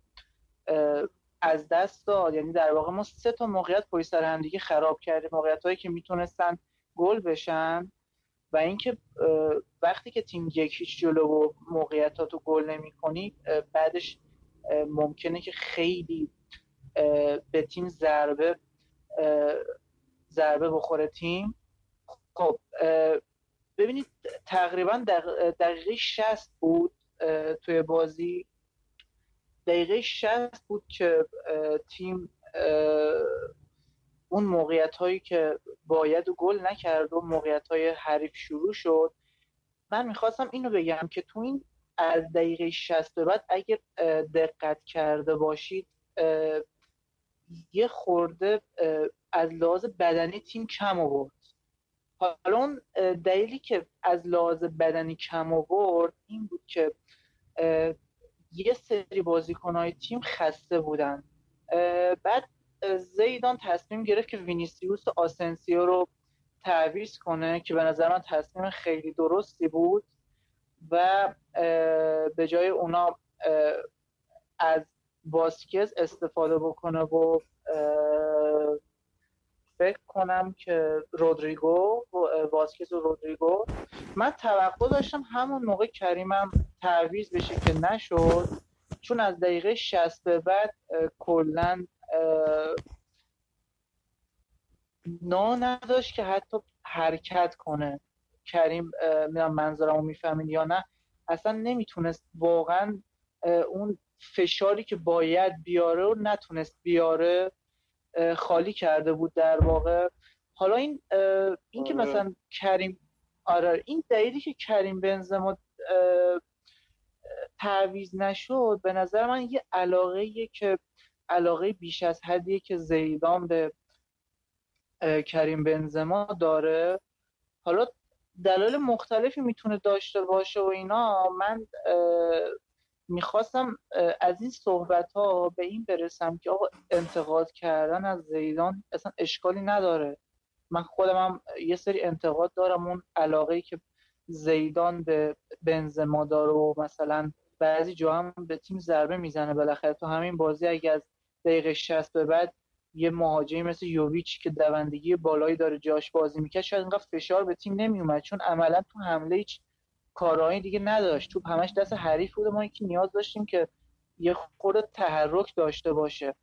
از دست داد. یعنی در واقع ما سه تا موقعیت پشت سر هم دیگه خراب کردیم. موقعیت هایی که می‌تونستن گل بشن. و اینکه وقتی که تیم یکیش جلو و موقعیتات رو گل نمی کنی بعدش ممکنه که خیلی به تیم ضربه ضربه بخوره تیم. خب ببینید تقریبا دقیقه 60 بود توی بازی. دقیقه 60 بود که تیم اون موقعیت هایی که باید و گل نکرد و موقعیت های حریف شروع شد. من می‌خواستم اینو بگم که تو این از دقیقه 60 به بعد اگر دقت کرده باشید یه خورده از لحاظ بدنی تیم کم آورد. حالا اون دلیلی که از لحاظ بدنی کم آورد این بود که یه سری بازیکنهای تیم خسته بودن. بعد زیدان تصمیم گرفت که وینیسیوس و آسنسیو رو تعویض کنه که به نظر من تصمیم خیلی درستی بود و به جای اونا از باسکز استفاده بکنه و فکر کنم که رودریگو واسکز و رودریگو. من توقع داشتم همون موقع کریمم تعویض بشه که نشد چون از دقیقه 60 به بعد کلا نا نداشت که حتی حرکت کنه. کریم منظرمو می‌فهمین یا نه. اصلا نمی‌تونست. واقعا اون فشاری که باید بیاره و نتونست بیاره خالی کرده بود در واقع. حالا این این که آره. مثلا کریم آره این دلیلی که کریم بنزما تعویز نشد به نظر من یه علاقه که علاقه بیش از حدیه که زیدان به کریم بنزما داره. حالا دلایل مختلفی می‌تونه داشته باشه و اینا. من می‌خواستم از این صحبت ها به این برسم که آقا انتقاد کردن از زیدان اصلا اشکالی نداره. من خودم هم یه سری انتقاد دارم. اون علاقه ای که زیدان به بنزما داره و مثلا بعضی جا هم به تیم ضربه می‌زنه بالاخره. تو همین بازی اگه از دقیقه 60 به بعد یه مهاجمی مثل یوویچ که دوندگی بالایی داره جاش بازی می‌کرد شاید اینقدر فشار به تیم نمیومد چون عملا تو حمله هیچ کارهایی دیگه نداشت. تو همش دست حریف بود ما که نیاز داشتیم که یه خورده تحرک داشته باشه.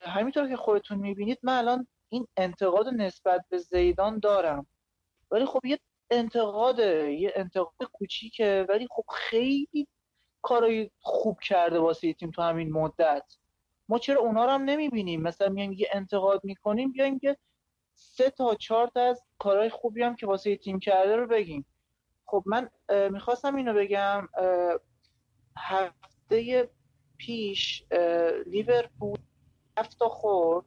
همینطور که خودتون می‌بینید من الان این انتقاد نسبت به زیدان دارم. ولی خب یه انتقاد یه انتقاد کوچیکه. ولی خب خیلی کارای خوب کرده واسه تیم تو همین مدت. ما چرا اونا رو هم نمی‌بینیم؟ مثلا میایم یه انتقاد می‌کنیم بیایم که سه تا چهار تا از کارهای خوبی هم که واسه تیم کرده رو بگیم. خب من می‌خواستم اینو بگم هفته پیش لیورپول هفت تا خورد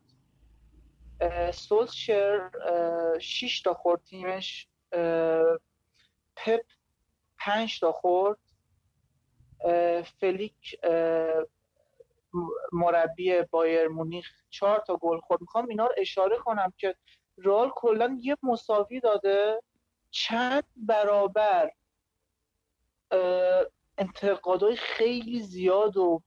سولشر شیش تا خورد تیمش پپ پنج تا خورد فلیک مربی بایر مونیخ چهار تا گل خورد. می‌خوام اینا رو اشاره کنم که رال کلا یه مساوی داده. چند برابر انتقادهای خیلی زیاد و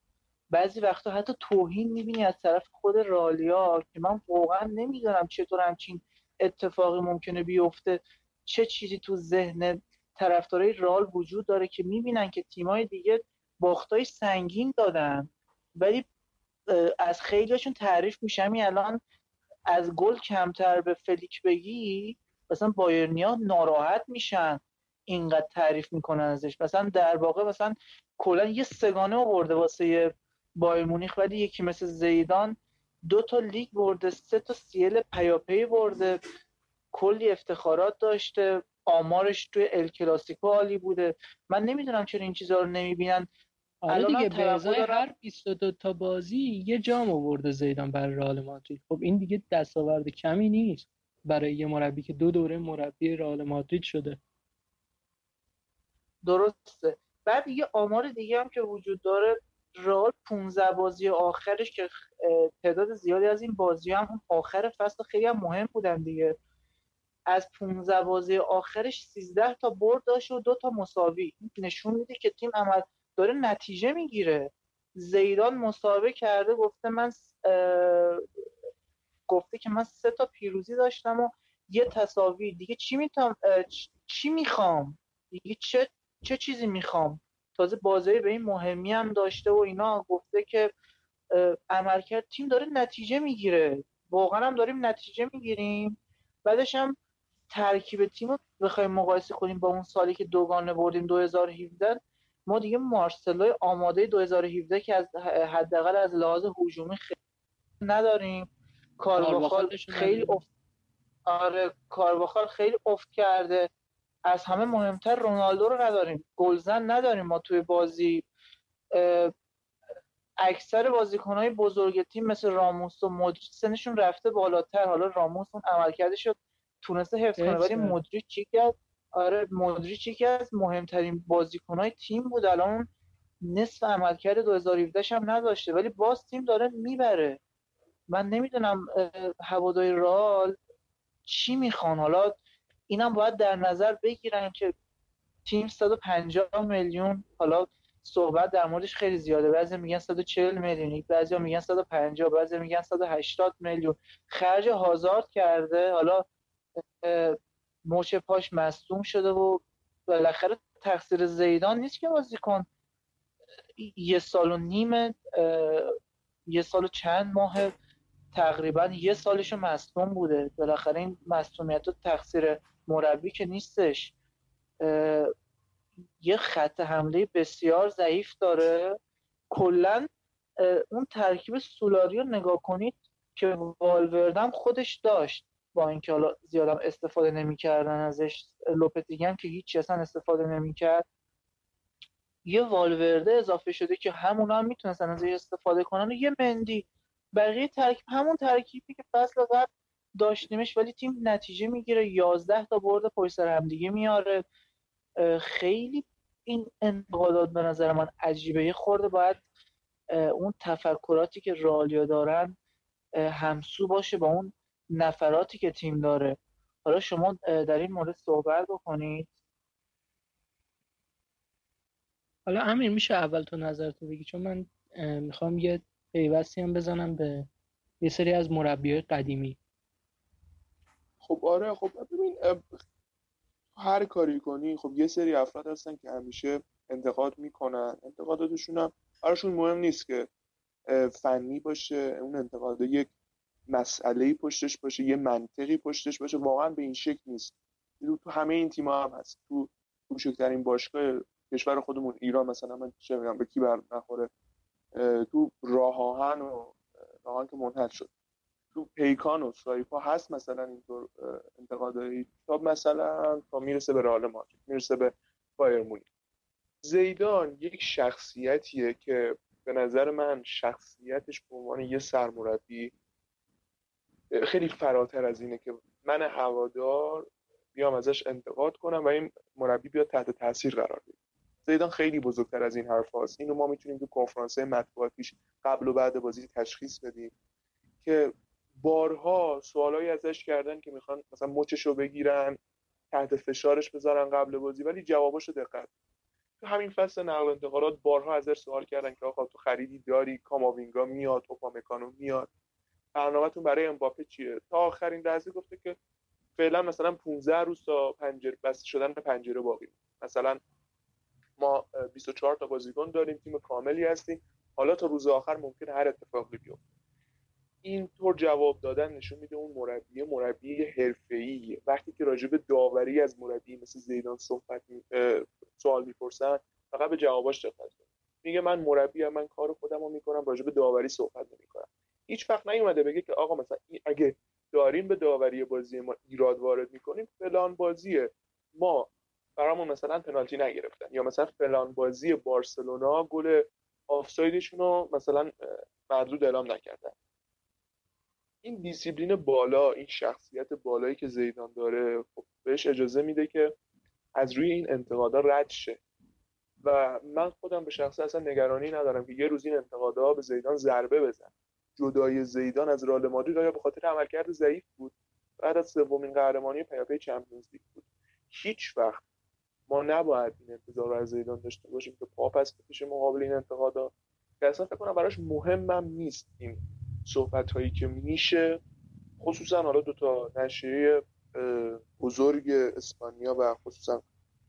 بعضی وقتا حتی توهین می‌بینی از طرف خود رالیا که من واقعا نمی‌دونم چطور همچین اتفاقی ممکنه بیفته. چه چیزی تو ذهن طرفدارای رال وجود داره که می‌بینن که تیمای دیگه باختای سنگین دادن. ولی از خیلیشون تعریف میشه همین الان از گل کمتر به فلیک بگی مثلا بایرنیا ناراحت میشن اینقدر تعریف می‌کنن ازش. مثلا در واقع مثلا کلا یه سگانه آورده واسه بایر مونیخ ولی یکی مثل زیدان دو تا لیگ برده سه تا سیل پیاپی برده کلی افتخارات داشته آمارش توی ال کلاسیکو عالی بوده. من نمی‌دونم چرا این چیزها رو نمی‌بینن. آره دیگه به ازای هر 22 تا بازی یه جام آورده زیدان برای رئال مادرید. خب این دیگه دستاورد کمی نیست برای یه مربی که دو دوره مربی رئال مادرید شده. درسته. بعد یه آمار دیگه هم که وجود داره رئال 15 بازی آخرش که تعداد زیادی از این بازی هم آخر فصل خیلی هم مهم بودن دیگه. از 15 بازی آخرش 13 تا برد داشت و دو تا مساوی. نشون میده که تیم عمل داره نتیجه می‌گیره. زیدان مسابقه کرده گفته من گفته که من سه تا پیروزی داشتم و یه تساوی. دیگه چی می‌تونم چی می‌خوام؟ دیگه چه چه چیزی می‌خوام؟ تازه بازی به این مهمی هم داشته و اینا. گفته که عملکرد تیم داره نتیجه می‌گیره. واقعا هم داریم نتیجه می‌گیریم. بعدش هم ترکیب تیم رو بخوایم مقایسه کنیم با اون سالی که دوگانه بردیم 2017 ما دیگه مارسلوی آماده 2017 که از حداقل از لحاظ هجومی خیلی نداریم. کارواخال خیلی افت آره کارواخال خیلی افت کرده. از همه مهمتر رونالدو رو نداریم. گلزن نداریم ما توی بازی. اکثر بازیکنهای بزرگ تیم مثل راموس و مودریچ سنشون رفته بالاتر. حالا راموس اون عملکردش رو تونسته حفظ کنه. ولی مودریچ چی کرد؟ آره مودریچ یکی از مهمترین بازیکنهای تیم بود. الان نصف عملکرد 2017 هم نداشته ولی باز تیم داره می‌بره. من نمی‌دونم هوادای رال چی می‌خوان. حالا اینم باید در نظر بگیرن که تیم 150 میلیون حالا صحبت در موردش خیلی زیاده. بعضی میگن 140 میلیون بعضی میگن 150 بعضی میگن 180 میلیون. خرج هازارد کرده. حالا موچ پاش مصدوم شده و بالاخره تقصیر زیدان نیست که بازیکن یه سال و نیم یه سال و چند ماه تقریبا یه سالشو مصدوم بوده. بالاخره این مصدومیت و تقصیر مربی که نیستش. یه خط حمله بسیار ضعیف داره. کلا اون ترکیب سولاری رو نگاه کنید که والوردم خودش داشت. با اینکه حالا زیادم استفاده نمی‌کردن ازش لوپتیگی هم که هیچ اصلا استفاده نمی‌کرد. یه والورده اضافه شده که همونا هم می‌تونستن ازش استفاده کنن و یه مندی. بقیه ترکیب همون ترکیبی که فصل قبل داشتیمش ولی تیم نتیجه می‌گیره. 11 تا برد پشت سر هم دیگه میاره خیلی این انتقادات به نظر من عجیبه. یه خورده باید اون تفکراتی که رالیا دارن همسو باشه با اون نفراتی که تیم داره. حالا شما در این مورد صحبت بکنید. حالا امیر میشه اول تو نظرتو بگی؟ چون من می‌خوام یه پیوستی هم بزنم به یه سری از مربیای قدیمی. خب آره خب ببین هر کاری کنی خب یه سری افراد هستن که همیشه انتقاد می‌کنن. انتقاداتشون هم براشون مهم نیست که فنی باشه اون انتقاد یک مسئله پشتش باشه یه منطقی پشتش باشه. واقعا به این شکل نیست. تو همه این تیم‌ها هم هست. تو کوچکترین باشگاه کشور خودمون ایران مثلا من چه میگم به کی بر نخوره. تو راه آهن و راه که منحل شد. تو پیکان و سایپا هست مثلا اینطور انتقادایی تا مثلا تا می‌رسه به رئال مادرید می‌رسه به بایر مونیخ. زیدان یک شخصیتیه که به نظر من شخصیتش به عنوان یه سرمربی خیلی فراتر از اینه که من هوادار بیام ازش انتقاد کنم و این مربی بیاد تحت تاثیر قرار بگیره زیدان خیلی بزرگتر از این حرف هاست. اینو ما می‌تونیم تو کنفرانس مطبوعاتیش قبل و بعد بازی تشخیص بدیم که بارها سوالایی ازش کردن که می‌خوان مثلا مچش رو بگیرن تحت فشارش بذارن قبل بازی ولی جواباشو دقت تو همین فصل نقل انتقالات بارها ازش سوال کردن که آقا تو خریدی داری؟ کاماوینگا میاد اوپامکانو میاد. برنامهتون برای امباپه چیه؟ تا آخرین لحظه گفته که فعلا مثلا 15 روز تا پنجره بسته شدن پنجره باقی مثلا ما 24 تا بازیکن داریم تیم کاملی هستیم. حالا تا روز آخر ممکنه هر اتفاقی بیفته. این طور جواب دادن نشون میده اون مربی مربی حرفه‌ای وقتی که راجع به داوری از مربی مثل زیدان صحبت سوال می‌پرسن فقط به جواباش دقت میگه من مربی من کار خودم رو می‌کنم راجع به داوری صحبت نمی‌کنم. هیچ وقت نیومده بگه که آقا مثلا اگه داریم به داوری بازی ما ایراد وارد می‌کنیم فلان بازیه. ما برامون مثلا پنالتی نگرفتن. یا مثلا فلان بازی بارسلونا گل آفسایدشون رو مثلا مردود اعلام نکردن. این دیسیپلین بالا این شخصیت بالایی که زیدان داره خب بهش اجازه میده که از روی این انتقادا رد شه. و من خودم به شخصه اصلا نگرانی ندارم که یه روز این انتقادا به زیدان ضربه بزن جدای زیدان از رئال مادرید آیا به خاطر عملکرد ضعیف بود؟ بعد از سومین قهرمانی پیاپی چمپیونز لیگ بود. هیچ وقت ما نباید این انتظار رو از زیدان داشته باشیم که پا پس بکشه مقابل این انتقادا که اصلا فکر کنم براش مهمم نیست این صحبت هایی که میشه. خصوصا حالا دو تا نشریه بزرگ اسپانیا و خصوصا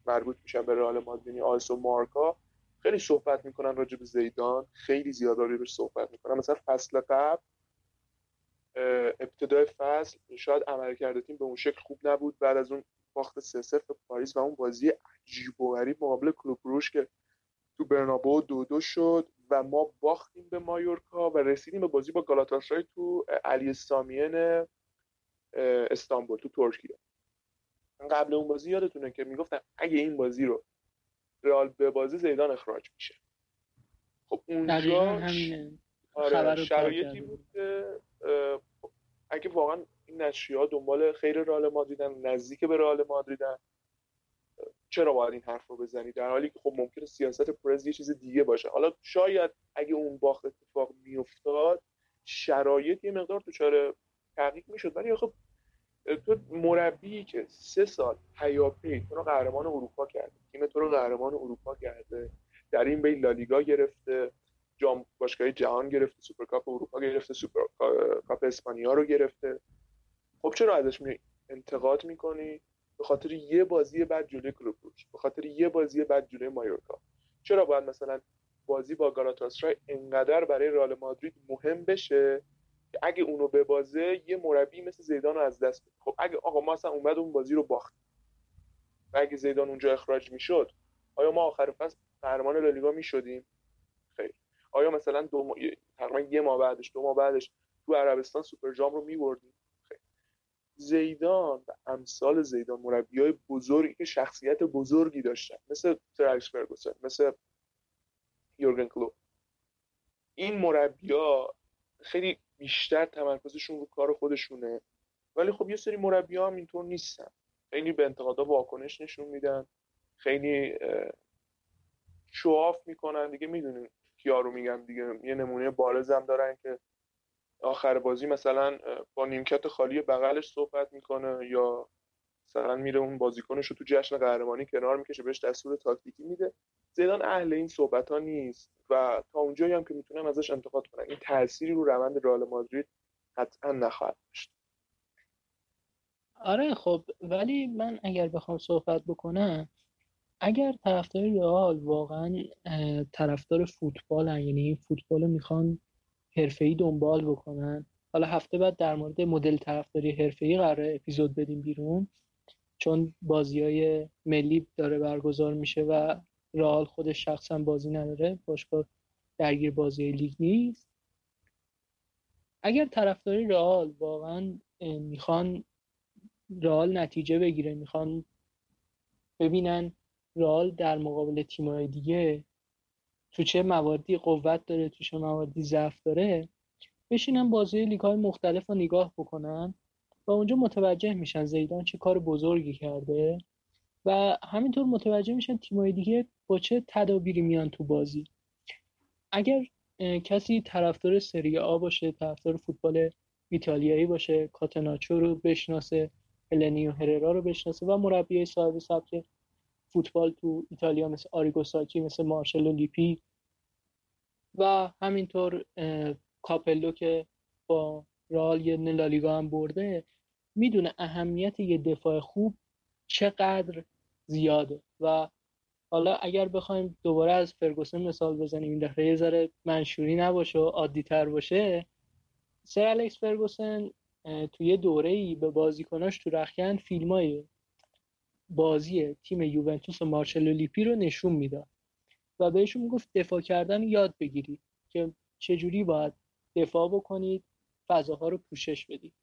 مربوط میشن به رئال مادرید یعنی آیس و مارکا. خیلی صحبت می‌کنن راجع به زیدان خیلی زیاد بهش صحبت می‌کنن. مثلا فصل قبل ابتدای فصل شاید عمل تیم به اون شکل خوب نبود. بعد از اون باخت سه 0 پاریس و اون بازی عجیب و غریب مقابل کلوب روش که تو برنابو دو دو شد و ما باختیم به مایورکا و رسیدیم به بازی با گالاتاسرای تو علی سامین استانبول تو ترکیه. قبل اون بازی یادتونه که می‌گفتن اگه این بازی رو رئال به بازی زیدان اخراج میشه. خب اونجا آره شرایطی بود که اگه واقعا این نشریه ها دنبال خیر رئال مادریدن نزدیک به رئال مادریدن چرا باید این حرف رو بزنی؟ در حالی که خب ممکنه سیاست پرز یه چیز دیگه باشه. حالا شاید اگه اون باخت اتفاق میافتاد شرایط یه مقدار دچار تغییر می‌شد. ولی خب تو مربی که سه سال پیاپی تو رو قهرمان اروپا کرده. تیم تو رو قهرمان اروپا کرده. در این بین لالیگا گرفته. جام باشگاه جهان گرفته. سوپرکاپ اروپا گرفته. سوپر کاپ اسپانیا رو گرفته. خب چرا ازش می انتقاد می‌کنی؟ به خاطر یه بازی بعد جلوی کلوب به خاطر یه بازی بعد جلوی مایورکا. چرا باید مثلا بازی با گالاتاسرای انقدر برای رئال مادرید مهم بشه؟ اگه اونو به بازه یه مربی مثل زیدان رو از دست بده خب اگه آقا ما اصلا اومد اون بازی رو باخت. و اگه زیدان اونجا اخراج می‌شد آیا ما آخر فصل قهرمان لالیگا می‌شدیم؟ خیر. آیا مثلا دو ما... تقریبا یه ماه بعدش دو ماه بعدش تو عربستان سوپر جام رو میبردیم؟ زیدان و امثال زیدان مربی های بزرگی که شخصیت بزرگی داشتن مثل ترکس فرگوسن مثل یورگن کلوب این مربی ها خیلی بیشتر تمرکزشون رو کار خودشونه. ولی خب یه سری مربی هم اینطور نیستن. خیلی به انتقادا واکنش نشون میدن. خیلی شواف می‌کنن. دیگه می‌دونین کیا رو میگم دیگه. یه نمونه بارزم دارن که آخر بازی مثلا با نیمکت خالی بغلش صحبت می‌کنه یا مثلا میره اون بازیکنش رو تو جشن قهرمانی کنار می‌کشه بهش دستور تاکتیکی میده. زیدان اهل این صحبت ها نیست و تا اونجایی هم که می‌تونم ازش انتقاد کنم این تأثیری رو روند رئال مادرید قطعا نخواهد داشت. آره خب ولی من اگر بخوام صحبت بکنم اگر طرفدار رئال واقعا طرفدار فوتبال یعنی این فوتبال می‌خوان حرفه‌ای دنبال بکنن حالا هفته بعد در مورد مدل طرفداری حرفه‌ای قرار اپیزود بدیم بیرون. چون بازی های ملی داره برگزار میشه و رئال خودش شخصا بازی نداره باشگاه درگیر بازی لیگ نیست. اگر طرفداری رئال واقعا می‌خوان رئال نتیجه بگیره می‌خوان ببینن رئال در مقابل تیم‌های دیگه تو چه مواردی قوت داره تو چه مواردی ضعف داره بشینن بازی لیگ های مختلف رو نگاه بکنن. و اونجا متوجه میشن زیدان چه کار بزرگی کرده و همینطور متوجه میشن تیمای دیگه با چه تدابیری میان تو بازی. اگر کسی طرفدار سری آ باشه طرفدار فوتبال ایتالیایی باشه کاتناچو رو بشناسه النیو هررا رو بشناسه و مربی صاحب سبک فوتبال تو ایتالیا مثل آریگوساکی مثل مارشلو لیپی و همینطور کاپلو که با رئال یه لالیگا هم برده می‌دونه اهمیت یه دفاع خوب چقدر زیاده. و حالا اگر بخوایم دوباره از فرگوسن مثال بزنیم این دفعه یه ذره منشوری نباشه و عادی تر باشه سر الکس فرگوسن توی دوره ای به بازیکناش تو رختکن فیلم های بازی تیم یوونتوس و مارچلو لیپی رو نشون می‌داد و بهشون می‌گفت دفاع کردن یاد بگیرید که چجوری باید دفاع بکنید. فضاها رو پوشش بدید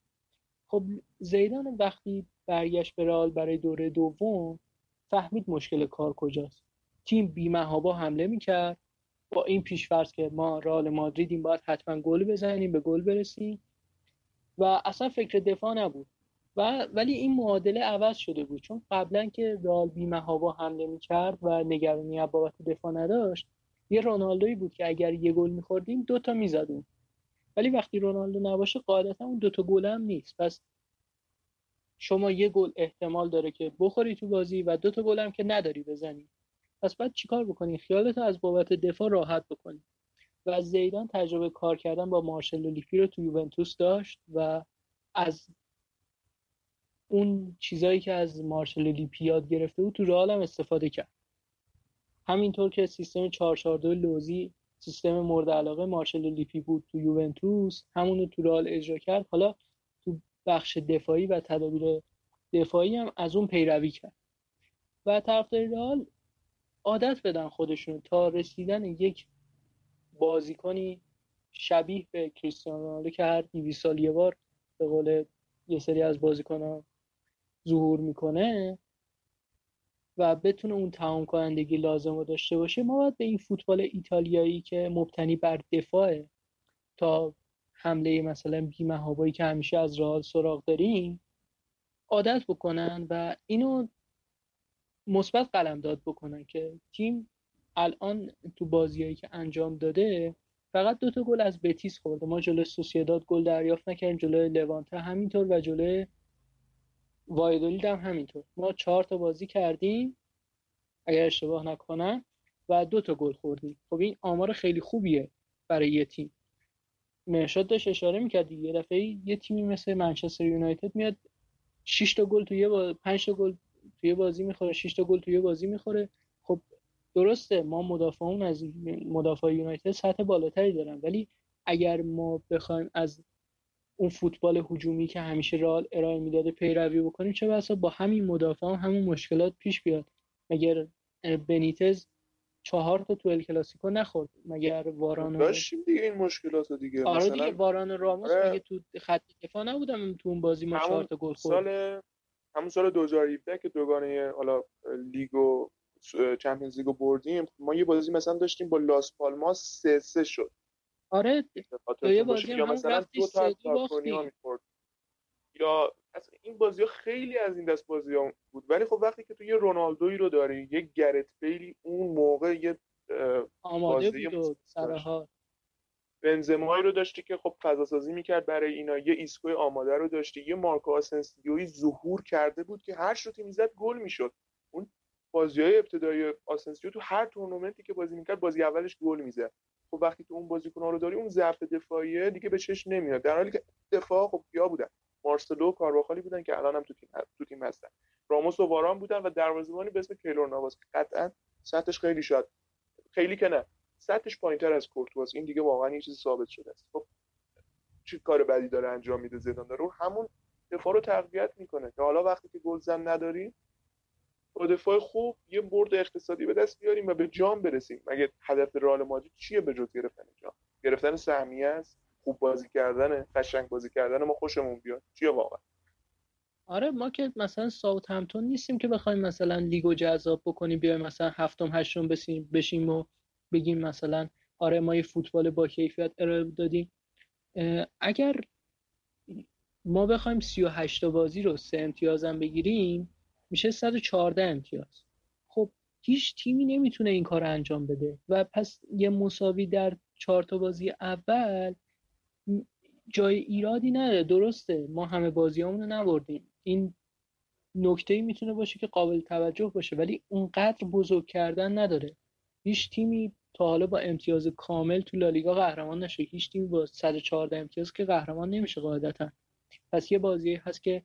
خب زیدان وقتی برگشت به رئال برای دوره دوم فهمید مشکل کار کجاست. تیم بیمهابا حمله می‌کرد. با این پیشفرض که ما رئال مادریدیم باید حتما گل بزنیم به گل برسیم. و اصلا فکر دفاع نبود. و ولی این معادله عوض شده بود. چون قبلا که رئال بیمهابا حمله می‌کرد و نگرانی بابت دفاع نداشت یه رونالدوی بود که اگر یه گل میخوردیم دوتا می‌زدیم. ولی وقتی رونالدو نباشه قاعدتا اون دوتا گل هم نیست. پس شما یه گل احتمال داره که بخوری تو بازی و دوتا گل هم که نداری بزنی. پس باید چیکار بکنی؟ خیالت از بابت دفاع راحت بکنی. و زیدان تجربه کار کردن با مارشل لیپی رو تو یوونتوس داشت و از اون چیزایی که از مارشل لیپی یاد گرفته بود تو رئال هم استفاده کرد. همینطور که سیستم 442 لوزی سیستم مورد علاقه مارشل لیپی بود تو یوونتوس. همونو تو رئال اجرا کرد. حالا تو بخش دفاعی و تدابیر دفاعی هم از اون پیروی کرد. و طرفدار رئال عادت بدن خودشون تا رسیدن یک بازیکنی شبیه به کریستیانو رونالدو که هر 200 سال یه بار به قول یه سری از بازیکنان ظهور می‌کنه. و بتونه اون تمام کنندگی لازم رو داشته باشه ما باید به این فوتبال ایتالیایی که مبتنی بر دفاعه تا حمله مثلا بیمهابایی که همیشه از رئال سراغ داریم عادت بکنن و اینو مثبت قلمداد بکنن که تیم الان تو بازیایی که انجام داده فقط دو تا گل از بتیس خورده. ما جلوی سوسیداد گل دریافت نکردیم جلوی لوانته همینطور و جلوی وایدولید هم همینطور. ما چهار تا بازی کردیم اگر اشتباه نکنم و دو تا گل خوردیم. خب این آمار خیلی خوبیه برای یه تیم. مرشاد داشت اشاره می‌کرد یه دفعه یه تیمی مثل منچستر یونایتد میاد 6 تا گل توی با... 5 تا گل توی بازی می‌خوره 6 تا گل توی بازی می‌خوره. خب درسته ما مدافعون از مدافع یونایتد سطح بالاتری دارن ولی اگر ما بخوایم از اون فوتبال هجومی که همیشه رئال ارائه می‌داده پیروی بکنیم چه بسا با همین مدافع هم همون مشکلات پیش بیاد. مگر بنیتز چهار تا تو ال کلاسیکو نخورد؟ مگر واران داشتیم دیگه این مشکلات دیگه. آره مثلا... دیگه واران راموس آره. تو خط دفاع نبودم تو اون بازی ما چهار تا گل خورد سال همون سال 2017 که دوگانه حالا لیگو چمپیونز لیگو بردیم ما یه بازی مثلا داشتیم با لاس پالماس 3 3 شد. آره یه بازی هم مثلا دو تا یا اصلا این بازی ها خیلی از این دست بازی ها بود. ولی خب وقتی که تو یه رونالدوی رو داری یه گرت بیلی اون موقع یه آماده بود سرها بنزمایی رو داشتی که خب فضا سازی می‌کرد برای اینا. یه ایسکوی آماده رو داشتی. یه مارکو آسنسیوی ظهور کرده بود که هر شوتی می‌زد گل می‌شد. اون بازی های ابتدایی آسنسیو تو هر تورنمنتی که بازی می‌کرد بازی اولش گل می‌زد. خب وقتی تو اون بازیکن رو داری اون ضعف دفاعیه دیگه به چش نمیاد. در حالی که دفاع خب کیا بودن. مارسلو کارواخالی بودن که الان هم تو تیم تو تیم هستن. راموس و واران بودن و دروازه‌بانی به اسم کیلور نواس قطعا سطحش خیلی شاد. خیلی که نه. سطحش پایینتر از کورتواس این دیگه واقعا یه چیز ثابت شده است. خب چه کار بدی داره انجام میده زیدان داره؟ همون دفاع رو تقویت می‌کنه. که حالا وقتی که گلزن نداریم با دفاع خوب یه برد اقتصادی به دست بیاریم و به جام برسیم. مگه هدف رئال مادرید چیه به جز گرفتن جام؟ گرفتن سهمیه است خوب بازی کردن قشنگ بازی کردن ما خوشمون بیاد. چیه واقعا؟ آره ما که مثلا ساوت همتون نیستیم که بخوایم مثلا لیگو جذاب بکنیم بیایم مثلا هفتم هشتم بشیم و بگیم مثلا آره ما یه فوتبال با کیفیت ارائه دادیم. اگر ما بخوایم 38 بازی رو سه امتیاز هم بگیریم میشه 114 امتیاز. خب هیچ تیمی نمی‌تونه این کار انجام بده. و پس یه مساوی در چهار تا بازی اول جای ایرادی نداره. درسته ما همه بازیامون رو نبردیم. این نکته ای می‌تونه باشه که قابل توجه باشه ولی اونقدر بزرگ کردن نداره. هیچ تیمی تا حالا با امتیاز کامل تو لالیگا قهرمان نشه. هیچ تیمی با 114 امتیاز که قهرمان نمیشه قاعدتا. پس یه بازی هست که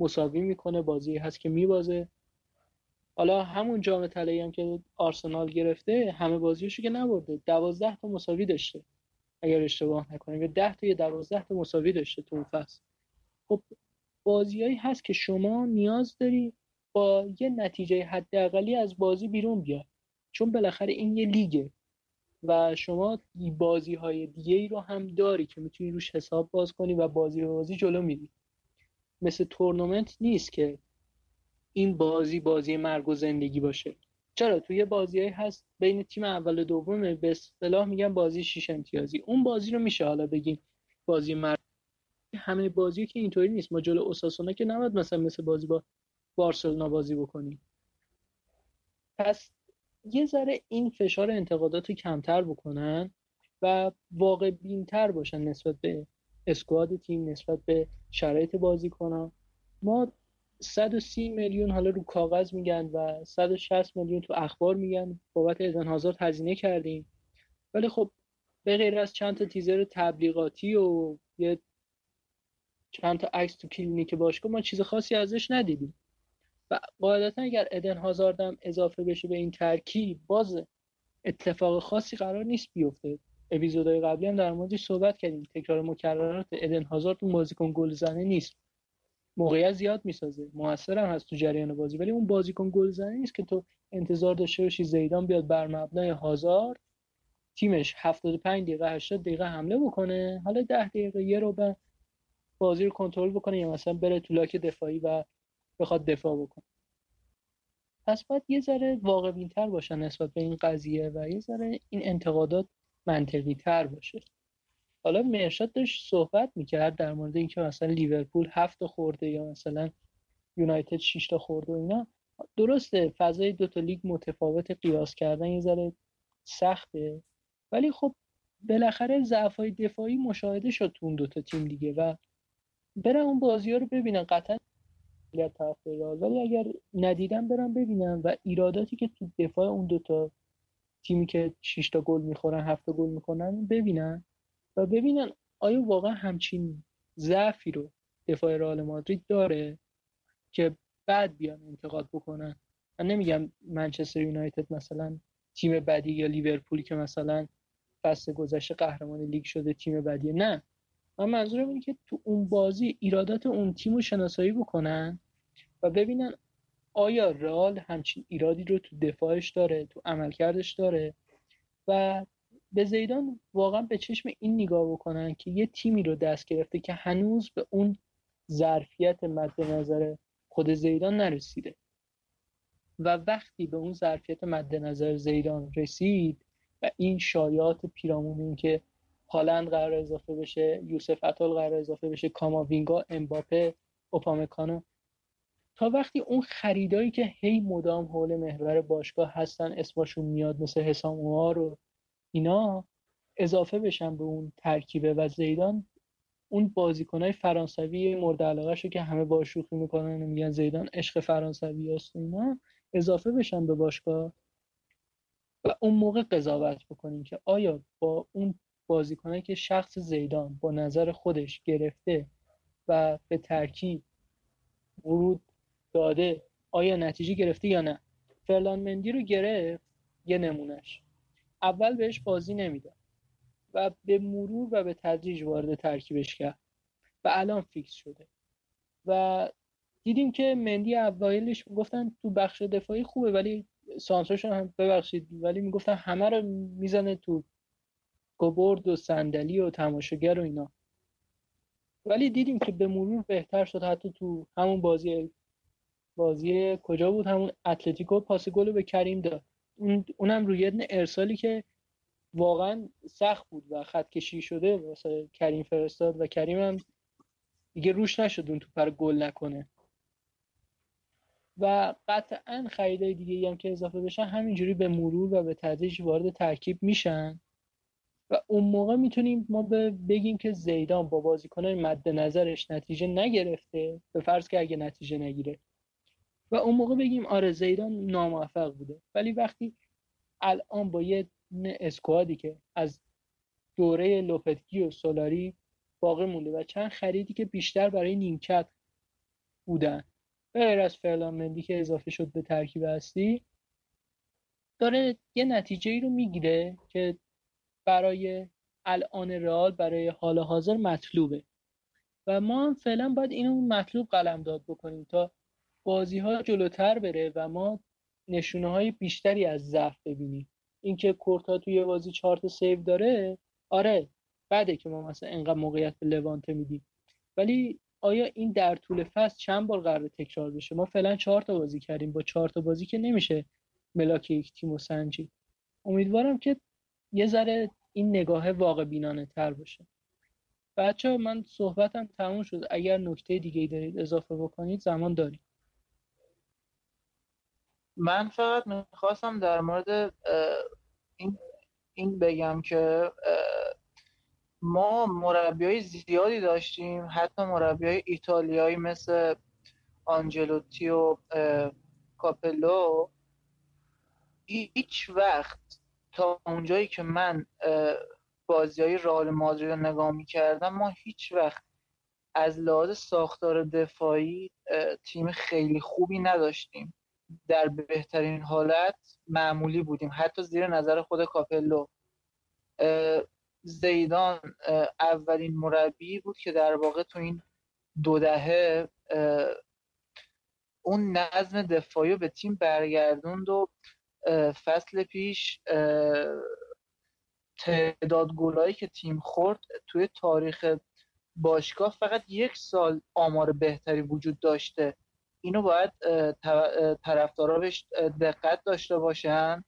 مساوی می‌کنه بازی هست که میبازه. حالا همون جام طلایی هم که آرسنال گرفته همه بازیشو که نبرده. دوازده تا مساوی داشته. اگر اشتباه نکنم یا 10 تا یا 12 تا مساوی داشته تو فصل. خب بازیایی هست که شما نیاز داری با یه نتیجه حداقلی از بازی بیرون بیاد چون بالاخره این یه لیگه. و شما بازی های دیگه ای رو هم داری که می‌تونی روش حساب باز کنی و بازی بازی جلو میری. مثل تورنمنت نیست که این بازی بازی مرگ و زندگی باشه. چرا؟ توی بازی هست بین تیم اول و دوم به اصطلاح میگن بازی شیش امتیازی. اون بازی رو میشه حالا بگیم بازی مرگ. همه بازی که اینطوری نیست. ما جلو اوساسونا که نباید مثلا مثل بازی با بارسلونا بازی بکنیم. پس یه ذره این فشار انتقادات کمتر بکنن و واقع بینتر باشن نسبت به اسکواد تیم نسبت به شرایط بازی کنن ما 130 میلیون حالا رو کاغذ میگن و 160 میلیون تو اخبار میگن. بابت ازن هازارد هزینه کردیم. ولی خب به غیر از چند تا تیزر تبلیغاتی و یه چند تا عکس تو کلینیک باشگاه ما چیز خاصی ازش ندیدیم. و قاعدتا اگر ادن هازاردم اضافه بشه به این ترکیب باز اتفاق خاصی قرار نیست بیفته. اپیزودهای قبلی هم در موردش صحبت کردیم. تکرار مکررات ادن هازارد اون بازیکن گلزنه نیست. موقعیت زیاد می‌سازه. موثر هم هست تو جریان بازی ولی اون بازیکن گلزنه نیست که تو انتظار داشته باشی زیدان بیاد بر مبنای هازار تیمش 75 دقیقه 80 دقیقه حمله بکنه. حالا 10 دقیقه یه رو بازی رو کنترل بکنه یا مثلا بره تو لاک دفاعی و بخواد دفاع بکنه. پس باید یه ذره واقع بینتر باشن نسبت به این قضیه و یه ذره این انتقادات منطقی تر باشه. حالا مرشاد داشت صحبت می‌کرد در مورد اینکه مثلا لیورپول هفت خورده یا مثلا یونایتد 6 تا خورده و اینا. درسته فضای دو تا لیگ متفاوت قیاس کردن یه ذره سخته. ولی خب بالاخره ضعف های دفاعی مشاهده شد تو اون دوتا تیم دیگه و برن اون بازی ها رو ببینن. قطعا ولی اگر ندیدم برم ببینم و ایراداتی که تو دفاع اون دوتا تیمی که 6 تا گل می‌خورن 7 تا گل می‌کنن ببینن و ببینن آیا واقعا همچین ضعفی رو دفاع رئال مادرید داره که بعد بیان انتقاد بکنن. من نمیگم منچستر یونایتد مثلا تیم بدی یا لیورپولی که مثلا فصل گذشته قهرمان لیگ شده تیم بدی. نه. من منظورم اینه که تو اون بازی ایرادات اون تیم رو شناسایی بکنن و ببینن آیا رئال همچین ایرادی رو تو دفاعش داره تو عملکردش داره؟ و به زیدان واقعا به چشم این نگاه بکنن که یه تیمی رو دست گرفته که هنوز به اون ظرفیت مد نظر خود زیدان نرسیده. و وقتی به اون ظرفیت مد نظر زیدان رسید و این شایعات پیرامون این که هالند قرار اضافه بشه یوسف اتول قرار اضافه بشه کاماوینگا امباپه اوپامکانو تا وقتی اون خریدایی که هی مدام حول محور باشگاه هستن اسمشون میاد مثل حسام و اینا اضافه بشن به اون ترکیبه و زیدان اون بازیکنهای فرانسوی مورد علاقه شو که همه با شوخی می‌کنن و میگن زیدان عشق فرانسوی است اینا اضافه بشن به باشگاه و اون موقع قضاوت بکنیم که آیا با اون بازیکنه که شخص زیدان با نظر خودش گرفته و به ترکیب ورود داده آیا نتیجه گرفته یا نه؟ فرلان مندی رو گرفت یه نمونهش. اول بهش بازی نمی‌داد و به مرور و به تدریج وارد ترکیبش کرد و الان فیکس شده. و دیدیم که مندی اوایلش گفتن تو بخش دفاعی خوبه ولی سانسوش هم ببخشید ولی می‌گفتن همه رو می‌زنه تو سکوبورد و صندلی و تماشاگر و اینا. ولی دیدیم که به مرور بهتر شد حتی تو همون بازی بازی کجا بود؟ همون اتلتیکو پاس گل به کریم داد. اون اونم روی یه ارسالی که واقعا سخت بود و خط کشی شده واسه کریم فرستاد و کریم هم دیگه روش نشد اون تو پر گل نکنه. و قطعا خریدای دیگه هم که اضافه بشن همینجوری به مرور و به تدریج وارد ترکیب میشن. و اون موقع می‌تونیم ما بگیم که زیدان با بازیکنان مد نظرش نتیجه نگرفته. به فرض که اگه نتیجه نگیره. و اون موقع بگیم آره زیدان ناموفق بوده. ولی وقتی الان با یه اسکوادی که از دوره لوپتگی و سولاری باقی مونده و چند خریدی که بیشتر برای نیمکت بودن غیر از فرلان که اضافه شد به ترکیب هستی داره یه نتیجه ای رو می‌گیره که برای الان رئال برای حال حاضر مطلوبه. و ما هم فعلا باید اینو مطلوب قلم داد بکنیم تا بازی ها جلوتر بره و ما نشونه های بیشتری از ضعف ببینیم. اینکه کورتا توی بازی چهار سیو داره آره بعده که ما مثلا انقدر موقعیت به لوانته میدیم. ولی آیا این در طول فصل چند بار قرار تکرار بشه؟ ما فعلا چهار تا بازی کردیم. با چهار تا بازی که نمیشه ملاک یک تیم و سنجی امیدوارم که یه ذره این نگاه واقع بینانه تر باشه. بچه من صحبتم تموم شد. اگر نکته دیگه دارید اضافه بکنید زمان دارید من فقط می‌خواستم در مورد این, این بگم که ما مربی های زیادی داشتیم حتی مربی های ایتالیایی مثل آنجلوتی و کاپلو. هیچ وقت تا اونجایی که من بازی های رئال مادرید رو نگاه می‌کردم ما هیچ وقت از لحاظ ساختار دفاعی تیم خیلی خوبی نداشتیم. در بهترین حالت معمولی بودیم. حتی زیر نظر خود کاپلو. زیدان اولین مربی بود که در واقع تو این دو دهه اون نظم دفاعی رو به تیم برگردوند و فصل پیش تعداد گلایی که تیم خورد توی تاریخ باشگاه فقط یک سال آمار بهتری وجود داشته. اینو باید طرفدارا بهش دقت داشته باشن.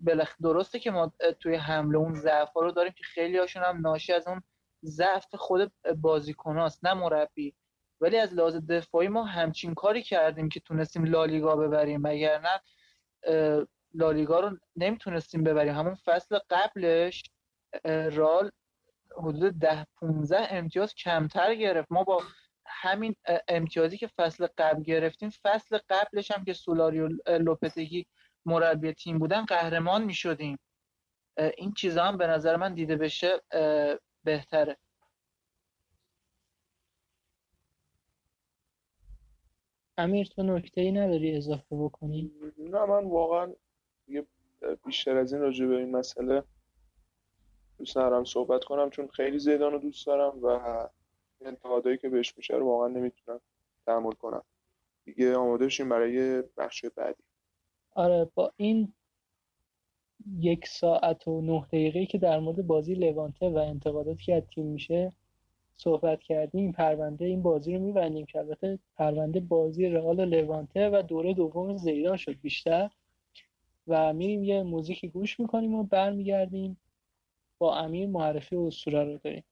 بلخ درسته که ما توی حمله اون ضعف رو داریم که خیلی هاشون هم ناشی از اون ضعف خود بازیکناست نه مربی. ولی از لحاظ دفاعی ما همچین کاری کردیم که تونستیم لالیگا ببریم. اگر نه لالیگا رو نمی‌تونستیم ببریم. همون فصل قبلش رال حدود ده 15 امتیاز کمتر گرفت. ما با همین امتیازی که فصل قبل گرفتیم فصل قبلش هم که سولاری و لوپتگی مربی تیم بودن قهرمان می شدیم این چیزا هم به نظر من دیده بشه بهتره امیر تو نکته ای نداری اضافه بکنی؟ نه من واقعا یه بیشتر از این راجع به این مسئله دوست ندارم صحبت کنم چون خیلی زیدان رو دوست دارم و انتقادایی که بهش میشه رو واقعا نمی‌تونم تحمل کنم دیگه آماده شیم برای بخش بعدی. آره با این یک ساعت و نه دقیقه که در مورد بازی لوانته و انتقاداتی که از تیم میشه صحبت کردیم پرونده این بازی رو میبندیم که البته پرونده بازی رئال لوانته و دوره دوم زیدان شد بیشتر. و میریم یه موزیکی گوش می‌کنیم و برمیگردیم با امیر معرفی و اسطوره رو داریم.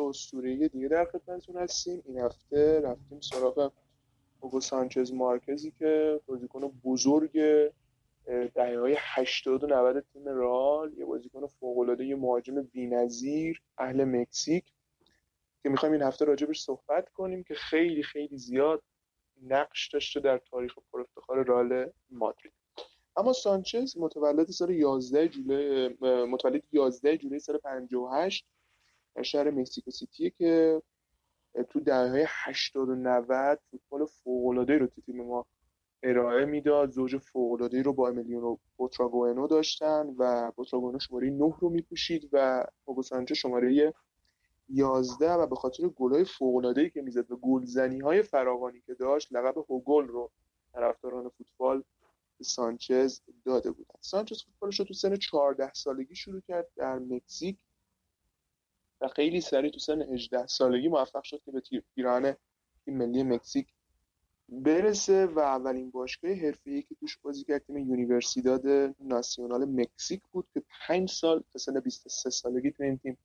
اسطوره‌ای دیگه در خدمتتون هستیم. این هفته رفتیم سراغ اوگو سانچز مارکزی که بازیکن بزرگ دهه های 80 و 90 تیم رال یه بازیکن فوق یه مهاجم بی‌نظیر اهل مکزیک که می‌خوایم این هفته راجبش صحبت کنیم که خیلی خیلی زیاد نقش داشته در تاریخ پرافتخار رال مادرید. اما سانچز متولد سال 11 جولای متولد 11 جولای سال 58 در شهر مکسیکو سیتی که تو دهه 80 و 90 فوتبال فوق‌العاده رو تو تیم ما ارائه می‌داد. زوج فوق‌العاده رو با امیلیونو بوتراگوئنو داشتن و بوتراگوئنو شماره 9 رو میپوشید و اوگو سانچز شماره 11 و به خاطر گل‌های فوق‌العاده‌ای که می‌زد و گلزنی‌های فراوانی که داشت لقب هوگل رو طرفداران فوتبال سانچز داده بودن. سانچز فوتبالش رو تو سن 14 سالگی شروع کرد در مکزیک. و خیلی سریع تو سن 18 سالگی موفق شد که به پیران تیم ملی مکزیک برسه و اولین باشگاه حرفه‌ای که توش بازی کرد تیم یونیورسیداد ناسیونال مکزیک بود که 5 سال تا سن 23 سالگی تو این تیم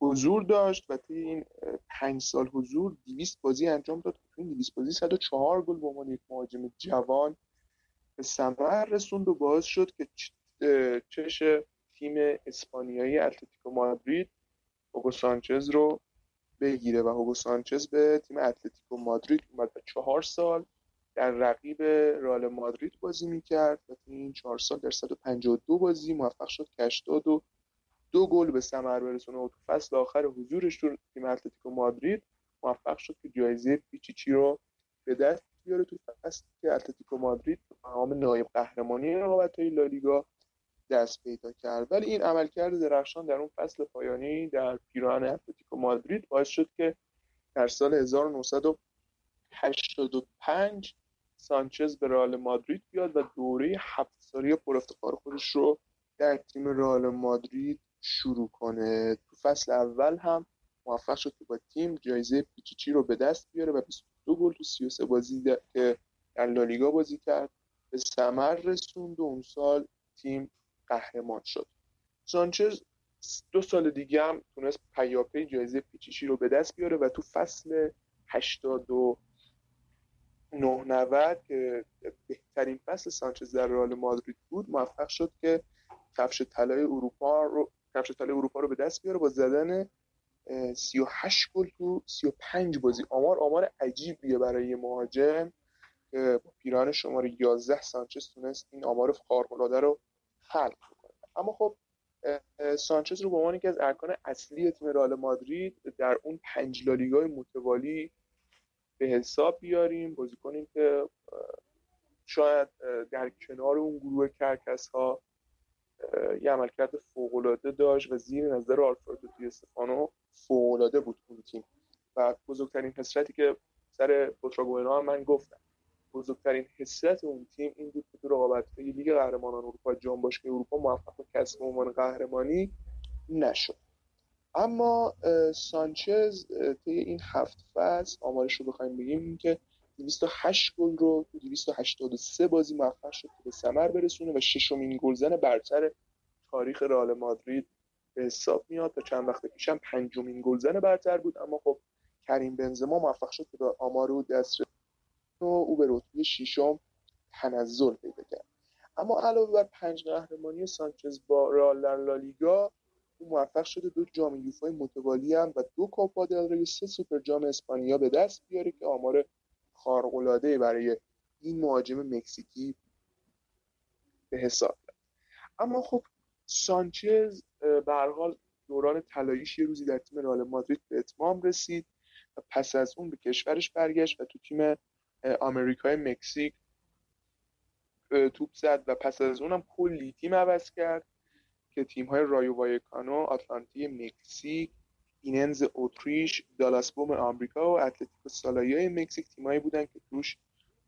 حضور داشت و توی این 5 سال حضور 200 بازی انجام داد. تو این 200 بازی 104 گل به عنوان یک مهاجم جوان به ثمر رسوند و باعث شد که چش تیم اسپانیایی اتلتیکو مادرید هوگو سانچز رو بگیره و هوگو سانچز به تیم اتلتیکو مادرید اومد و چهار سال در رقیب رال مادرید بازی می‌کرد و تو این چهار سال در 152 بازی موفق شد که 82 دو گل به ثمر برسونه و تو فصل آخر حضورش تو تیم اتلتیکو مادرید موفق شد که جایزه پیچیچی رو به دست بیاره تو فصل که اتلتیکو مادرید به مقام نایب قهرمانی رقابت‌های لالیگا دست پیدا کرد. ولی این عملکرد درخشان در اون فصل پایانی در پیراهن اتلتیکو مادرید باعث شد که در سال 1985 سانچز به رئال مادرید بیاد و دوره هفت سالی پرافتخار خودش رو در تیم رئال مادرید شروع کنه. تو فصل اول هم موفق شد که با تیم جایزه پیچیچی رو به دست بیاره و 22 گل تو 33 بازی که در لالیگا بازی کرد به ثمر رسوند و اون سال تیم قهرمان شد. سانچز دو سال دیگه هم تونست پیاپی جایزه پیچیچی رو به دست بیاره و تو فصل 89 90 که بهترین فصل سانچز در رئال مادرید بود موفق شد که کفش طلای اروپا رو کفش طلای اروپا رو به دست بیاره با زدن 38 گل تو 35 بازی. آمار آمار عجیبیه برای مهاجم که با پیران شماره 11 سانچز تونست این آمار خارق‌العاده رو خلق کنه اما خب سانچز رو به عنوان یکی از ارکان اصلی تیم رئال مادرید در اون پنج لالیگای متوالی به حساب بیاریم. بازی کنیم که شاید در کنار اون گروه کرکس ها یه عملکرد فوقالعاده داشت و زیر نظر آلفردو دی استفانو بود اون تیم. و بزرگترین حسرتی که سر بوتراگوئنا من گفتم. بزرگترین حسرت اون تیم این بود که تو رقابت لیگ قهرمانان اروپا جام باشگاه اروپا موفق به کسب عنوان قهرمانی نشد. اما سانچز طی این هفت فصل آمارش رو بخوایم بگیم که 208 گل رو تو 283 بازی موفق شد که به ثمر برسونه و ششمین گلزن برتر تاریخ رئال مادرید به حساب میاد. تا چند وقت پیشم پنجمین گلزن برتر بود اما خب کریم بنزما موفق شد که به آمار او دست و او به رتبه ششم تنزل پیدا کرد. اما علاوه بر پنج قهرمانی سانچز با رئال در لالیگا او موفق شده دو جام یوفای متوالی هم و دو کوپا دل ری سه سوپر جام اسپانیا به دست بیاره که آمار خارق‌العاده برای این مهاجم مکزیکی به حساب اما خب سانچز به حال دوران طلاییش یه روزی در تیم رئال مادرید به اتمام رسید و پس از اون به کشورش برگشت و تو تیم آمریکای مکزیک توپ زد و پس از اونم کلی تیم عوض کرد که تیم های رایو وایکانو آتلانتی مکزیک ایننز اتریش دالاس بوم آمریکا و اتلتیکو سالایای مکزیک تیمایی بودن که توش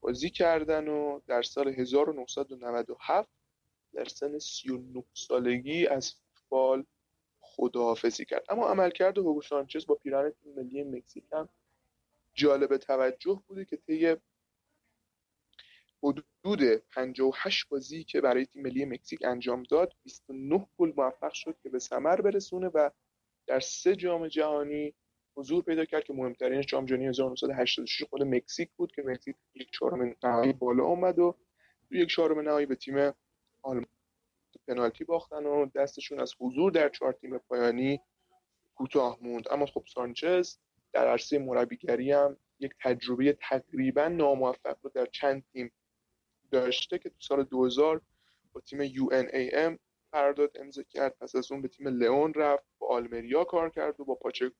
بازی کردن و در سال 1997 در سن 39 سالگی از فوتبال خداحافظی کرد. اما عملکرد هوگو سانچز با پیران تیم ملی مکزیک هم جالب توجه بوده که طی حدود 58 بازی که برای تیم ملی مکزیک انجام داد 29 گل موفق شد که به ثمر برسونه و در سه جام جهانی حضور پیدا کرد که مهمترینش جام جهانی 1986 خود مکزیک بود که مکزیک یک چهارم نهایی بالا اومد و یک چهارم نهایی به تیم آلمان پنالتی باختن و دستشون از حضور در چهار تیم پایانی کوتاه موند. اما خب سانچز در عرصه مربیگری هم یک تجربه تقریبا ناموفق رو در چند تیم داشته که تو سال 2000 با تیم UNAM قرارداد امضا کرد. پس از اون به تیم لئون رفت با آلمریا کار کرد و با پاچه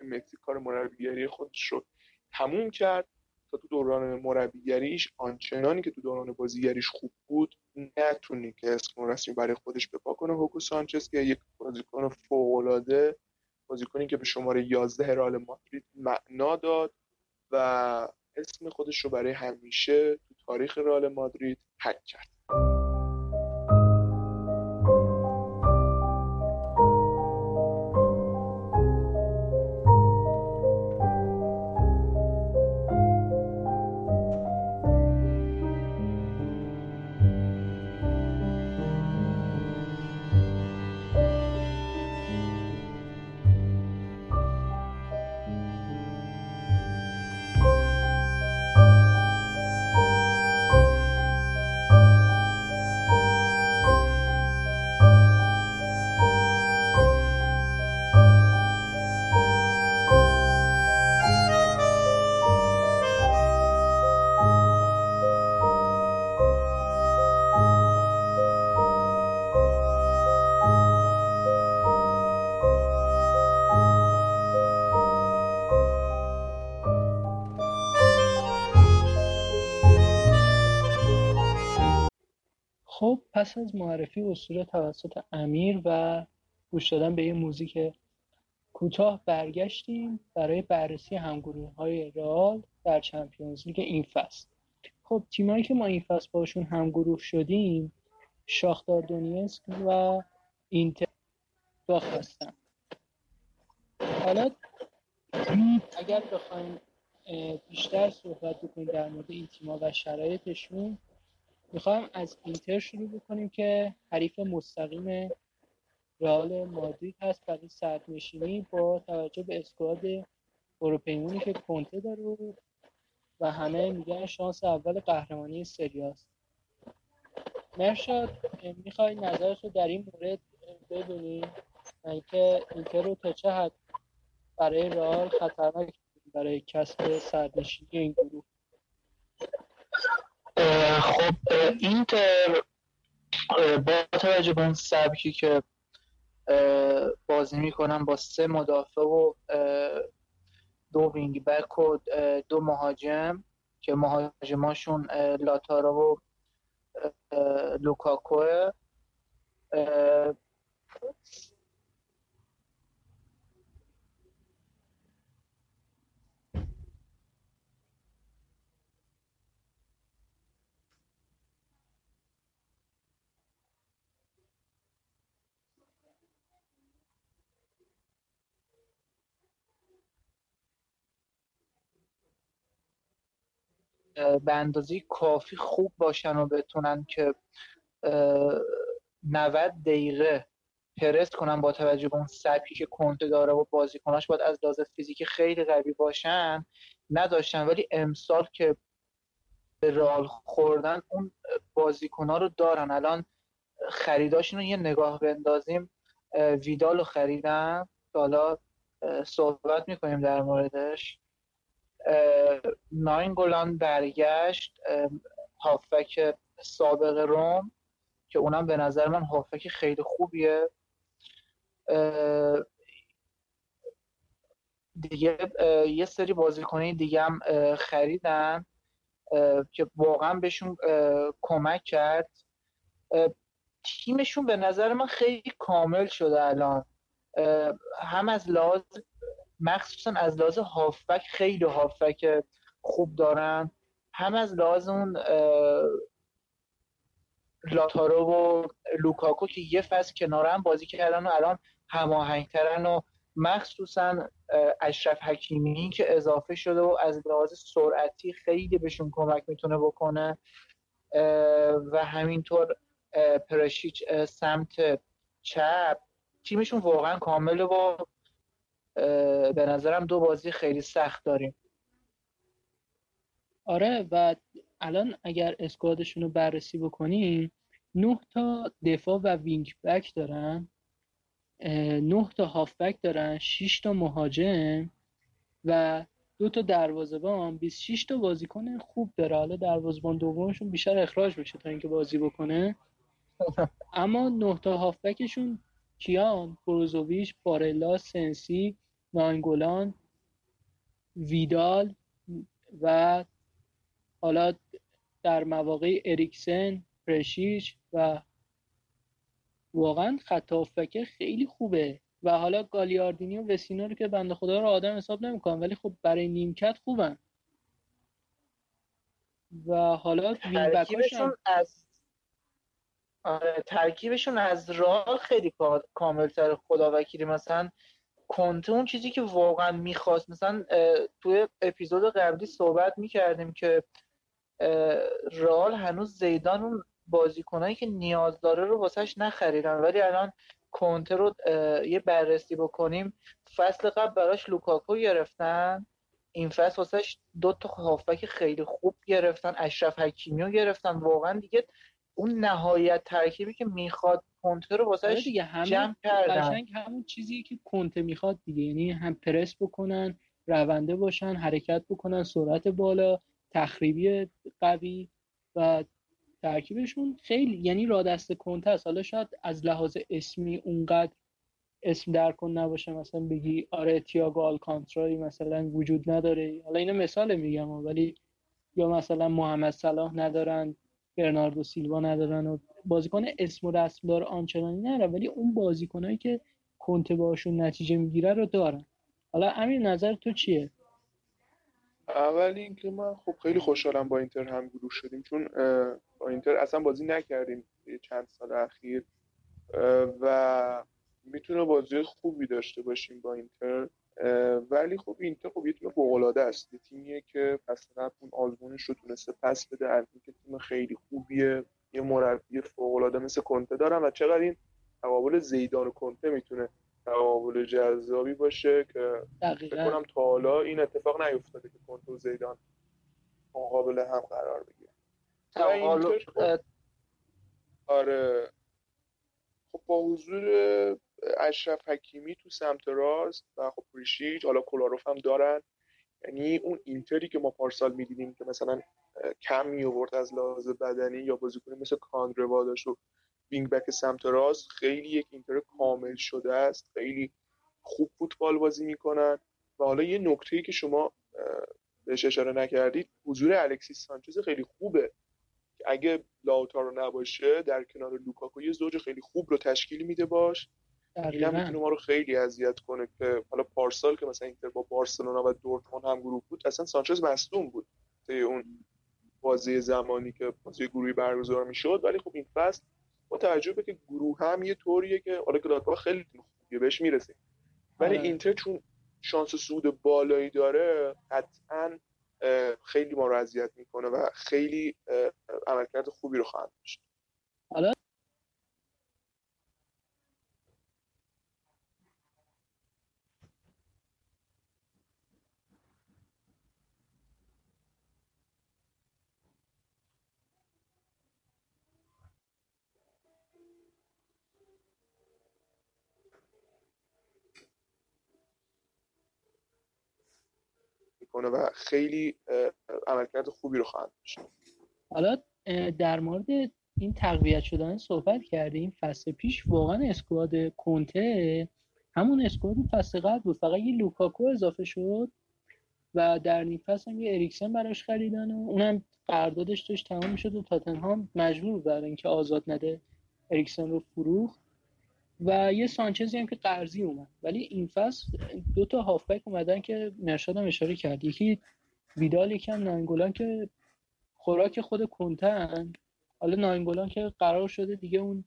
مکزیک کار مربیگری خودش رو تموم کرد. تا تو دوران مربیگریش آنچنانی که تو دوران بازیگریش خوب بود نتونی که اسم رسمی برای خودش بپا کنه هوکو سانچز که یک بازیکن فوق‌العاده بازیکنی که به شماره 11 رئال مادرید معنا داد و اسم خودش رو برای همیشه تو تاریخ رئال مادرید حک کرد. از معرفی اصول توسط امیر و گوش دادن به یه موزیک کوتاه برگشتیم برای بررسی همگروه های رئال در چمپیونز لیگ این فصل خب تیمایی که ما این فصل باشون همگروه شدیم شاختار دونیسک و اینتر هستن حالا اگر بخوایم بیشتر صحبت بکنیم در مورد این تیما و شرایطشون می‌خوایم از اینتر شروع بکنیم که حریف مستقیم رئال مادرید هست. برای نشینی با توجه به اسکواد اروپیمونی که کنته داره و همه میگن شانس اول قهرمانی سریاست مرشاد می‌خوای نظرش رو در این مورد بدونی؟ اینکه اینتر رو تا چه حد برای رئال خطرناک برای کسب سرنشینی این گروه؟ خب اینتر با توجه به اون سبکی که بازی می‌کنن با سه مدافع و دو وینگ بک و دو مهاجم که مهاجماشون لاتارا و لوکاکوه به اندازه کافی خوب باشن و بتونن که 90 دقیقه پرست کنن با توجه به اون سبکی که کنته داره و بازیکناش باید از لحاظ فیزیکی خیلی قوی باشن. نداشتن ولی امسال که به رال خوردن اون بازیکنها رو دارن. الان خریداشون رو یه نگاه بندازیم. ویدال رو خریدن حالا صحبت می‌کنیم در موردش. ناینگولان برگشت هافک سابق روم که اونم به نظر من هافک خیلی خوبیه. دیگه یه سری بازیکنه دیگه هم خریدن که واقعا بهشون کمک کرد. تیمشون به نظر من خیلی کامل شده الان. هم از لحاظ مخصوصا از لحاظ هافبک خیلی هافبک خوب دارن. هم از لحاظ اون لاتارو و لوکاکو که یه فصل کنار هم بازی کردن و الان هماهنگترن و مخصوصا اشرف حکیمی که اضافه شده و از لحاظ سرعتی خیلی بهشون کمک می‌تونه بکنه. و همینطور پرشیچ سمت چپ تیمشون واقعا کامله و به نظرم دو بازی خیلی سخت داریم. آره و الان اگر اسکوادشون رو بررسی بکنیم نه تا دفاع و وینگ بک دارن نه تا هافبک دارن 6 تا مهاجم و دو تا دروازه‌بان. 26 تا بازیکن خوب داره. حالا دروازه‌بان دومشون بیشتر اخراج بشه تا اینکه بازی بکنه. *laughs* اما نه تا هافبکشون کیان بروزوویچ بارلا سنسی ناینگولان ویدال و حالا در مواقع اریکسن پرشیش و واقعا خط خیلی خوبه. و حالا گالیاردینی و وسینو رو که بنده خدا رو آدم حساب نمی‌کنم ولی خب برای نیمکت خوبن. و حالا ترکیبشون از آره ترکیبشون از راه خیلی کاملتر خدا وکیلی مثلا کنته اون چیزی که واقعا می‌خواست. مثلا توی اپیزود قبلی صحبت می‌کردیم که رال هنوز زیدان اون بازیکنایی که نیاز داره رو واسهش نخریدن. ولی الان کنته رو یه بررسی بکنیم. فصل قبل براش لوکاکو گرفتن. این فصل واسهش دو تا هافبک خیلی خوب گرفتن. اشرف حکیمی رو گرفتن. واقعا دیگه اون نهایت ترکیبی که می‌خواد کنته رو واسهش آره دیگه جمع کردن. همون چیزی که کنته می‌خواد دیگه. یعنی هم پرس بکنن رونده باشن حرکت بکنن سرعت بالا تخریبی قوی و ترکیبشون خیلی یعنی را دست کنته است. حالا شاید از لحاظ اسمی اونقدر اسم در کن نباشه. مثلا بگی آره تیاگو آلکانترایی مثلا وجود نداره. حالا اینو مثال میگم ولی یا مثلا محمد صلاح ندارن برناردو سیلوا ندارن و بازیکن اسم و رسم دار آنچنانی نداره ولی اون بازیکنایی که کنته باشون نتیجه می‌گیره رو دارن. حالا امیر نظر تو چیه؟ اول اینکه من خب خیلی خوشحالم با اینتر هم گروه شدیم چون با اینتر اصلا بازی نکردیم چند سال اخیر. و می‌تونه بازی خوبی داشته باشیم با اینتر. ولی خب اینتر خب یه تیم فوق است. یه تیمیه که پس اون آزمونش رو تونسته پس بده. از اینکه تیم خیلی خوبیه یه مربی فوق العاده مثل کنته دارم و چقدر این تقابل زیدان و کنته می‌تونه تقابل جذابی باشه که فکر کنم تا حالا این اتفاق نیفتاده که کنته و زیدان مقابل هم قرار بگیرن خب آره. خب با حضور اشرف حکیمی تو سمت راست و خب پریشیچ حالا کولاروف هم دارن. یعنی اون اینتری که ما پارسال می‌دیدیم که مثلا کم می آورد از لحاظ بدنی یا بازیکن مثل کاندروا داشت و وینگ بک سمت راست خیلی یک اینتر کامل شده است. خیلی خوب فوتبال بازی می‌کنن. و حالا یه نکته که شما بهش اشاره نکردید حضور الکسیس سانچز خیلی خوبه. اگه لاوتارو نباشه در کنار لوکاکو یه زوج خیلی خوب رو تشکیل میده باش. این هم می‌تونه ما رو خیلی اذیت کنه که حالا پارسال که مثلا اینتر با بارسلونا و دورتموند هم گروه بود اصلا سانچز مصدوم بود طی اون بازی زمانی که بازی گروهی برگزار می‌شد. ولی خب این فصل با توجه به که گروه هم یه طوریه که حالا گلادباخ خیلی خوبیه بهش می‌رسه ولی آره. اینتر چون شانس سود بالایی داره قطعا خیلی ما رو اذیت می‌کنه و خیلی عملکرد خوبی رو خواهد داشت. و خیلی عملکرد خوبی رو خواهد داشت. حالا در مورد این تقویت شدن صحبت کردیم فصل پیش واقعا اسکواد کنته همون اسکواد فصل قبل بود. فقط یه لوکاکو اضافه شد و در نیم فصل هم یه اریکسن براش خریدن و اونم قراردادش داشت تمام شد و تاتنهام مجبور برای اینکه آزاد نده اریکسن رو فروخت. و یه سانچزی هم که قرضی اومد. ولی این فصل دو تا هافبک اومدن که نشادم اشاره کرد. یکی ویدال یکی هم ناینگولان که خوراک خود کنتن حالا ناینگولان که قرار شده دیگه اون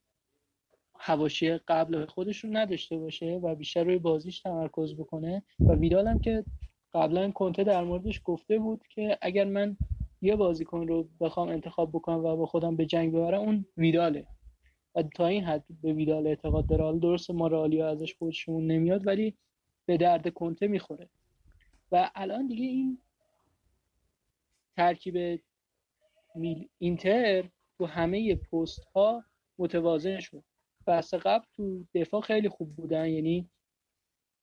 حواشی قبل خودش رو نداشته باشه و بیشتر روی بازیش تمرکز بکنه. و ویدال هم که قبلا کنته در موردش گفته بود که اگر من یه بازیکن رو بخوام انتخاب بکنم و با خودم به جنگ ببرم اون ویداله. و تا این حد به ویدال اعتقاد داره. حالا درست ما ازش خوشمون نمیاد ولی به درد کنته می‌خوره. و الان دیگه این ترکیب میل اینتر تو همه پست ها متوازن شد. فصل قبل تو دفاع خیلی خوب بودن. یعنی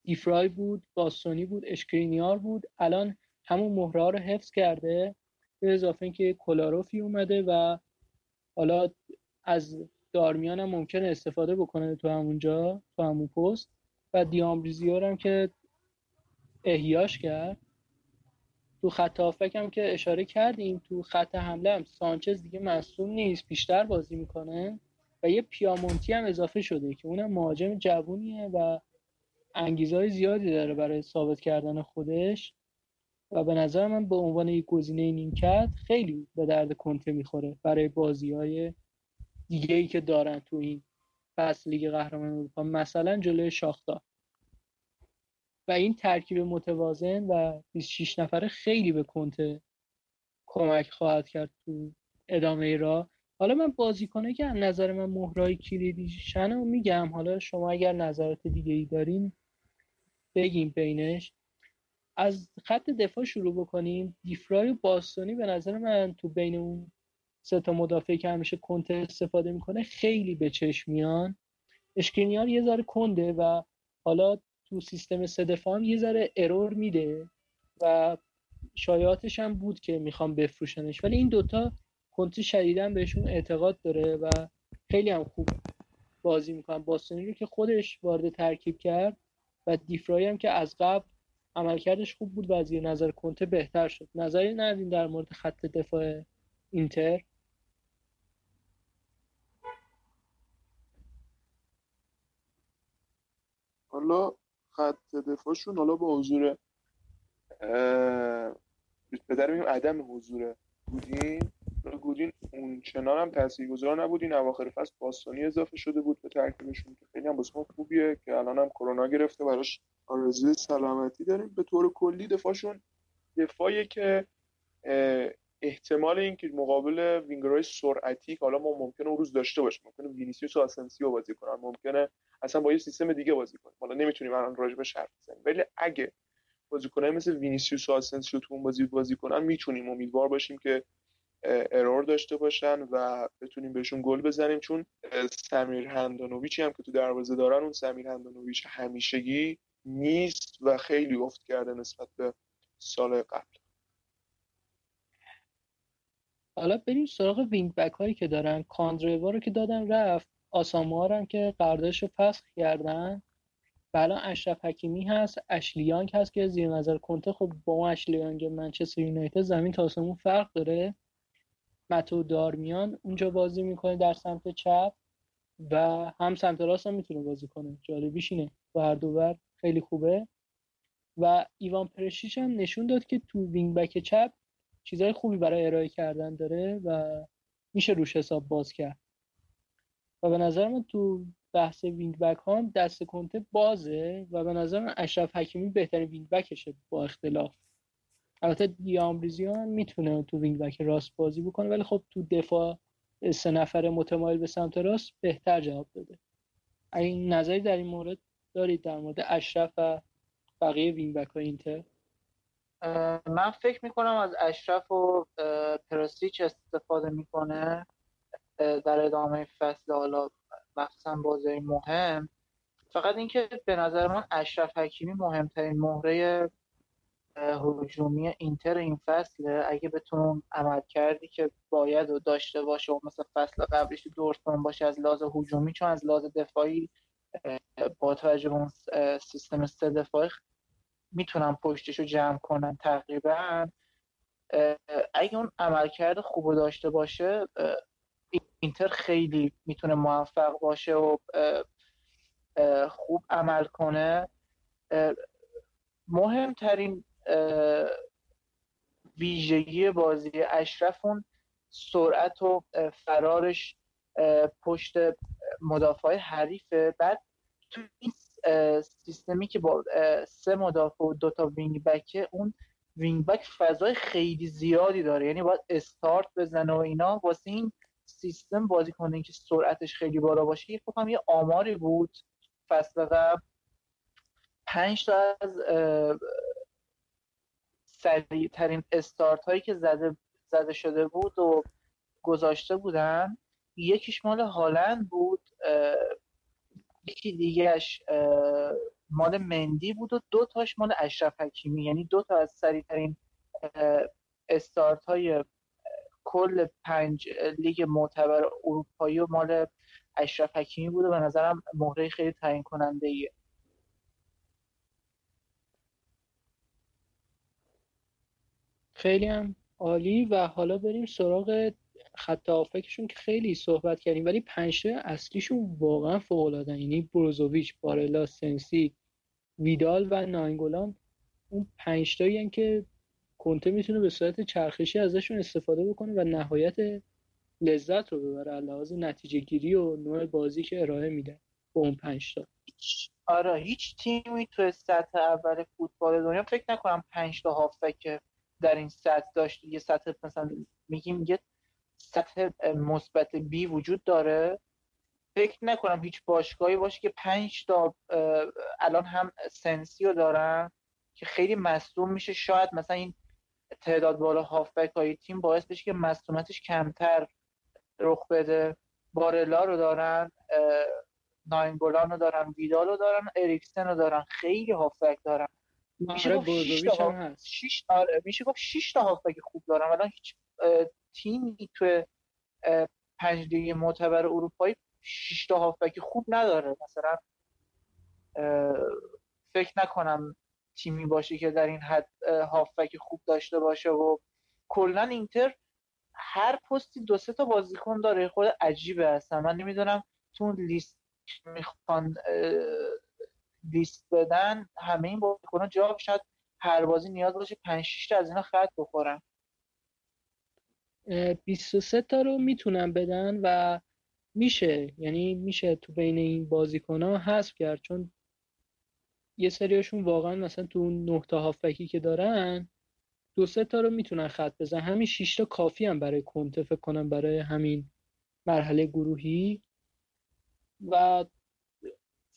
دیفرای بود باستونی بود اشکرینیار بود. الان همون مهره رو حفظ کرده به اضافه اینکه کلاروفی اومده و حالا از دارمیان هم ممکنه استفاده بکنه تو همونجا تو همون پست. و دیامبریزیور هم که احیاش کرد. تو خط هم که اشاره کردیم تو خط حمله هم سانچز دیگه مصوم نیست بیشتر بازی می‌کنه. و یه پیامونتی هم اضافه شده که اونم مهاجم جوونیه و انگیزه های زیادی داره برای ثابت کردن خودش. و به نظر من به عنوان یک گزینه نیمکت خیلی به درد کنته می‌خوره برای بازی های دیگه ای که دارن تو این فصل لیگ قهرمان اروپا مثلا جلوی شاختار. و این ترکیب متوازن و 26 نفره خیلی به کنته کمک خواهد کرد تو ادامه را حالا من بازیکنه که از نظر من مهرای کلیدی شنو میگم حالا شما اگر نظرات دیگه ای دارین بگیم بینش. از خط دفاع شروع بکنیم. دیفرای و باستونی به نظر من تو بین اون سه تا مدافعی که همیشه کنته استفاده می‌کنه خیلی به چشم میان. اشکرینیار یه ذره کنده و حالا تو سیستم سه دفاع هم یه ذره ارور میده و شایعاتش هم بود که می‌خوام بفروشنش. ولی این دوتا کنتی شدیدا بهشون اعتقاد داره و خیلی هم خوب بازی می‌کنن. باستونی رو که خودش وارد ترکیب کرد و دیفرای هم که از قبل عملکردش خوب بود و از نظر کنته بهتر شد. نظری نداریم در مورد خط دفاع اینتر. حالا خط دفاعشون حالا با حضور بهتر عدم حضور بودین گودین اون چنان هم تاثیرگذار نبود این اواخر فصل باستانی اضافه شده بود به ترکیبشون که خیلی هم خوبیه که الان هم کرونا گرفته براش آرزوی سلامتی داریم. به طور کلی دفاعشون دفاعی که احتمال اینکه مقابل وینگرهای سرعتی که حالا ما ممکنه اون روز داشته باشیم ممکنه وینیسیوس و آسنسیو بازی کنن ممکنه اصلا با یه سیستم دیگه بازی کنیم. حالا نمی‌تونیم الان راجع بهش حرف بزنیم. ولی اگه بازیکنای مثل وینیسیوس و آسنسیو تو اون بازی بازی کنن می‌تونیم امیدوار باشیم که error داشته باشن و بتونیم بهشون گل بزنیم. چون سمیر هندانویچی هم که تو دروازه دارن اون سمیر هندانویچ همیشگی نیست و خیلی افت کرده نسبت به سال قبل. حالا بریم سراغ وینگ بک هایی که دارن. کاندریوا رو که دادن رفت. آساموها هم که قراردادش رو فسخ کردن. و الان اشرف حکیمی هست. اشلیانگ هست که زیر نظر کنته. خب با اون اشلیانگ منچستر یونایتد زمین تا آسمون فرق داره. متو دارمیان اونجا بازی می‌کنه در سمت چپ و هم سمت راست هم می‌تونه بازی کنه. جالبیش اینه. و هر خیلی خوبه. و ایوان پریشیچ هم نشون داد که تو وینگ بک چپ چیزهای خوبی برای ارائه کردن داره و میشه روش حساب باز کرد. و به نظر من تو بحث وینگ بک ها دست کونته بازه و به نظر من اشرف حکیمی بهترین وینگ بکشه با اختلاف. البته دامبروزیو می‌تونه تو وینگ بک راست بازی بکنه ولی خب تو دفاع سه نفره متمایل به سمت راست بهتر جواب داده این نظری در این مورد دارید در مورد اشرف و بقیه وینگ بک های اینتر؟ من فکر می‌کنم از اشرف و پرستیچ استفاده می‌کنه در ادامه فصل. حالا مخصوصا بازی مهم. فقط اینکه به نظر من اشرف حکیمی مهمترین مهره هجومی اینتر این فصل اگه بتون عمل کردی که باید و داشته باشه و مثل فصل قبلش دورتموند باشه از لحاظ هجومی چون از لحاظ دفاعی با توجه به سیستم سه دفاعی می‌تونن پشتش رو جمع کنن تقریبا اگه اون عملکرد خوب داشته باشه اینتر خیلی می‌تونه موفق باشه و خوب عمل کنه. مهمترین ویژگی بازی اشرف اون سرعت و فرارش پشت مدافع حریفه. بعد تو این سیستمی که با سه مدافع و دوتا wing back ه اون wing back فضای خیلی زیادی داره. یعنی باید استارت بزنه و اینا. واسه این سیستم بازی کنه که سرعتش خیلی بالا باشه. یه یه آماری بود فصل قبل. پنج تا از سریع ترین استارت هایی که زده, زده شده بود و گذاشته بودن. یکیش مال هالند بود. یکی دیگهش مال مندی بود و دو تاش مال اشرف حکیمی. یعنی دو تا از سریعترین استارت های کل پنج لیگ معتبر اروپایی و مال اشرف حکیمی بوده و نظرم مهره خیلی تعیین کننده ایه خیلی هم عالی. و حالا بریم سراغ خط آفکشون که خیلی صحبت کردیم ولی پنج اصلیشون واقعا فوق العاده یعنی بروزوویچ بارلا سنسی ویدال و ناینگولان اون پنج تایی که کنته می‌تونه به صورت چرخشی ازشون استفاده بکنه و نهایت لذت رو ببره لحاظ نتیجه گیری و نوع بازی که ارائه میده با اون پنج تا آره هیچ تیمی تو سطح اول فوتبال دنیا فکر نکنم پنج تا هافک در این سطح داشت یه سطح مثلا میگیم یه سطح مثبت بی وجود داره. فکر نکنم هیچ باشگاهی باشه که پنج تا الان هم سنسیو دارن که خیلی مصدوم میشه. شاید مثلا این تعداد بالا هافبک های تیم باعث بشه که مصدومتش کمتر رخ بده. بارلا رو دارن ناینگولان رو دارن ویدال رو دارن اریکسن رو دارن. خیلی هافبک دارن. میشه آره، گفت 6 تا شش آره میشه گفت 6 تا هافبک خوب دارن. الان هیچ تیمی تو پنج لیگ معتبر اروپایی 6 تا هافبک خوب نداره. مثلا فکر نکنم تیمی باشه که در این حد هافبک خوب داشته باشه و کلا اینتر هر پستی دو سه تا بازیکن داره. خود عجیبه هستن من نمی‌دونم تو لیست می‌خوان لیست بدن همه این بازیکن‌ها جواب شاید هر بازی نیاز باشه 5 6 تا از اینا خط بخورن. 23 تا رو می‌تونن بدن و میشه. یعنی میشه تو بین این بازیکن ها حذف کرد. چون یه سریاشون واقعا مثلا تو اون نه تا هافکی که دارن دو سه تا رو می‌تونن خط بزن همین 6 تا کافی هم برای کنته فکر کنم برای همین مرحله گروهی. و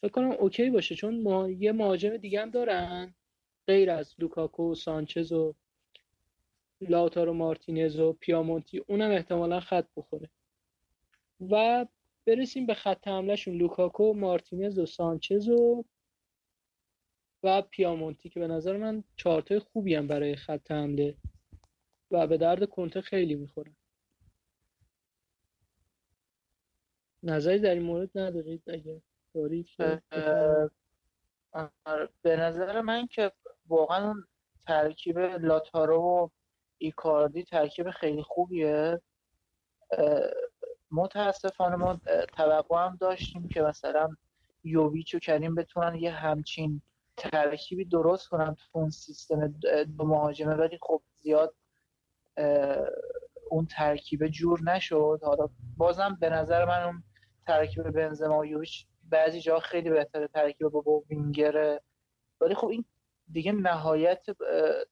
فکر کنم OK باشه چون ما یه مهاجم دیگه هم دارن غیر از لوکاکو و سانچز و لاتارو مارتینز و پیامونتی اونم احتمالا خط بخوره. و برسیم به خط حملهشون. لوکاکو مارتینز و سانچز و و پیامونتی که به نظر من چارتای خوبی هم برای خط حمله و به درد کنته خیلی می‌خورن. نظری در این مورد ندارید اگه دارید آره، به نظر من که واقعا ترکیب لاتارو و ایکاردی ترکیب خیلی خوبیه. متاسفانه ما توقع هم داشتیم که مثلا یوویچ و کریم بتونن یه همچین ترکیبی درست کنن تو اون سیستم دو مهاجمه ولی خب زیاد اون ترکیب جور نشد. حالا بازم به نظر من اون ترکیب بنزما و یوویچ بعضی جا خیلی بهتره ترکیب با, وینگره ولی خب این دیگه نهایت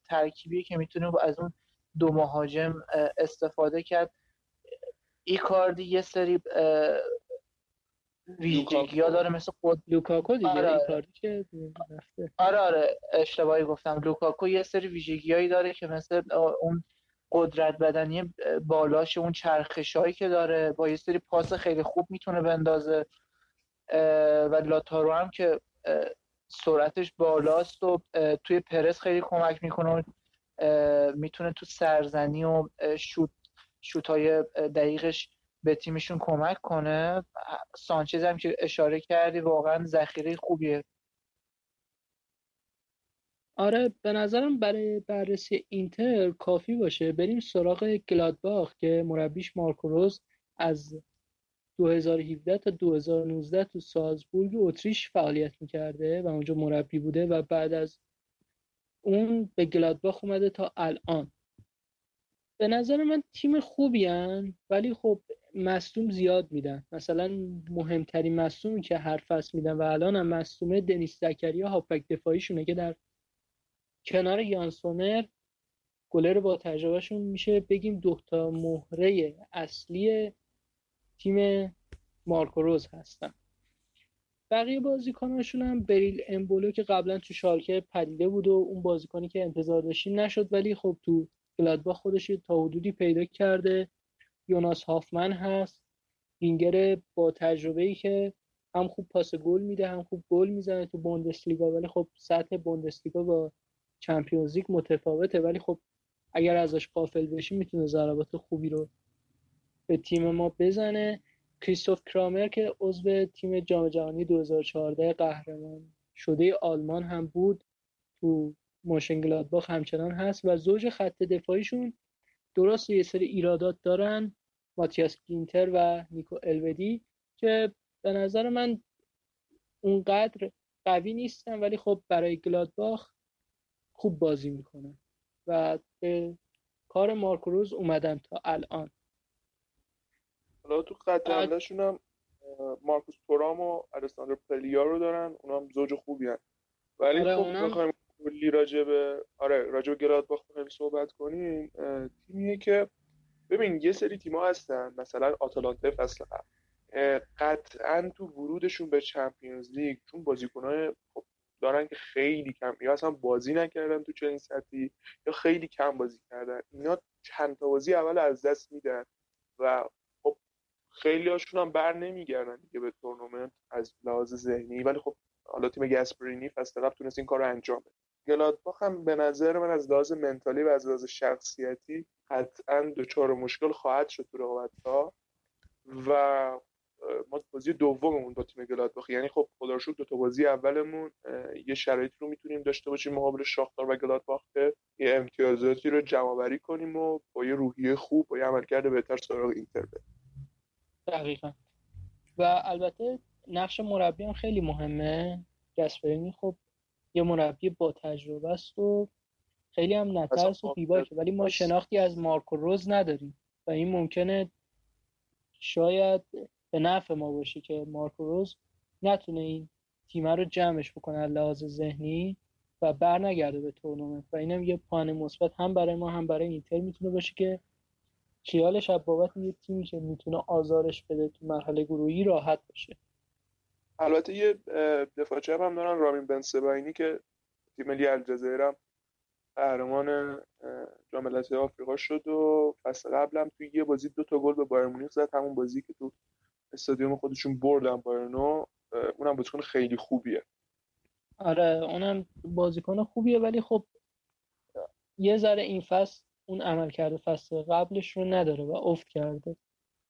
ترکیبی که می‌تونه از اون دو مهاجم استفاده کرد. ایکاردی یه سری ویژگی ها داره مثل خود. لوکاکو دیگه آره ایکاردی که آره آره. اشتباهی گفتم. لوکاکو یه سری ویژگی هایی داره که مثل اون قدرت بدنی بالاش اون چرخش هایی که داره با یه سری پاس خیلی خوب می‌تونه بندازه. و لاتارو هم که سرعتش بالاست و توی پرس خیلی کمک می‌کنه. می‌تونه تو سرزنی و شوت شوت های دقیقش به تیمشون کمک کنه. سانچز هم که اشاره کردی واقعا ذخیره خوبیه. آره به نظرم برای بررسی اینتر کافی باشه. بریم سراغ گلادباخ که مربیش مارکوروز از 2017 تا 2019 تو سالزبورگ اتریش فعالیت می‌کرده و اونجا مربی بوده و بعد از اون به گلادباخ اومده تا الان. به نظر من تیم خوبی هن ولی خب مصوم زیاد میدن. مثلا مهمترین مصومی که هر فصل میدن و الان هم مصومه دنیس زکریا هافبک دفاعیشونه که در کنار یان سومر گلر با تجربهشون میشه. بگیم دوتا مهره اصلی تیم مارکوروز هستن. بقیه بازیکناشون هم بریل امبولو که قبلا تو شالکه پدیده بود و اون بازیکنی که انتظار داشتیم نشد ولی خب تو گلادباخ خودش تا حدودی پیدا کرده. یوناس هافمن هست. وینگر با تجربه ای که هم خوب پاس گل میده هم خوب گل می‌زنه تو بوندسلیگا. ولی خب سطح بوندسلیگا با چمپیونز لیگ متفاوته. ولی خب اگر ازش قافل بشی می‌تونه ضربات خوبی رو به تیم ما بزنه. کریستوف کرامر که عضو تیم جام جهانی 2014 قهرمان شده آلمان هم بود تو گلادباخ همچنان هست و زوج خط دفاعیشون درست یه سری ایرادات دارن ماتیاس گینتر و نیکو الودی که به نظر من اونقدر قوی نیستن ولی خب برای گلادباخ خوب بازی می‌کنن و به کار مارکروز اومدن تا الان. حالا تو خط حملهشون هم مارکوس تورام و الکساندر پلیا رو دارن اونا هم زوج خوبی هن. ولی آره خب اونم... کلی راجع به آره راجع به گلادباخ صحبت کنیم تیمیه که ببین یه سری تیم‌ها هستن مثلا آتالانتا فصل قبل قطعا تو ورودشون به چمپیونز لیگ چون بازیکن‌های خب دارن که خیلی کم یا اصلا بازی نکردن تو چنین سطحی یا خیلی کم بازی کردن اینا چند تا بازی اول از دست میدن و خیلی هاشون هم بر نمیگردن دیگه به تورنمنت از لحاظ ذهنی. ولی خب حالا تیم گسپرینی فصل قبل تونست این کار انجام بده. گلادباخ هم به نظر من از لحاظ منتالی و از لحاظ شخصیتی قطعا دچار مشکل خواهد شد تو رقابت ها و ما بازی دوممون با تیم گلادباخ. یعنی خب خدا رو دو تا بازی اولمون یه شرایطی رو می‌تونیم داشته باشیم مقابل شاختار و گلادباخ که یه امتیازاتی رو جمع کنیم و با یه روحیه خوب با یه عملکرد بهتر سراغ اینتر بریم. دقیقا. و البته نقش مربی هم خیلی مهمه. گسپرینی خب یه مربی با تجربه است و خیلی هم نترس و بیباشه ولی ما شناختی از مارکو روز نداریم و این ممکنه شاید به نفع ما باشه که مارکو روز نتونه این تیم رو جمعش بکنه لحاظ ذهنی و بر نگرده به تورنمنت. و اینم یه پان مثبت هم برای ما هم برای اینتر می‌تونه باشه که خیالش از بابت یه تیمی که می‌تونه آزارش بده تو مرحله گروهی راحت باشه. البته یه دفاع چپ هم دارن رامین بن که تیم ملی الجزایر هم قهرمان جام ملت‌های آفریقا شد و فصل قبلم توی یه بازی دو تا گل به بایر مونیخ زد. همون بازی که تو استادیوم خودشون بردن بایرنو اونم بازیکن خیلی خوبیه. آره اونم بازیکن خوبیه ولی خب یه ذره این فصل اون عمل کرده فصل قبلش رو نداره و افت کرده.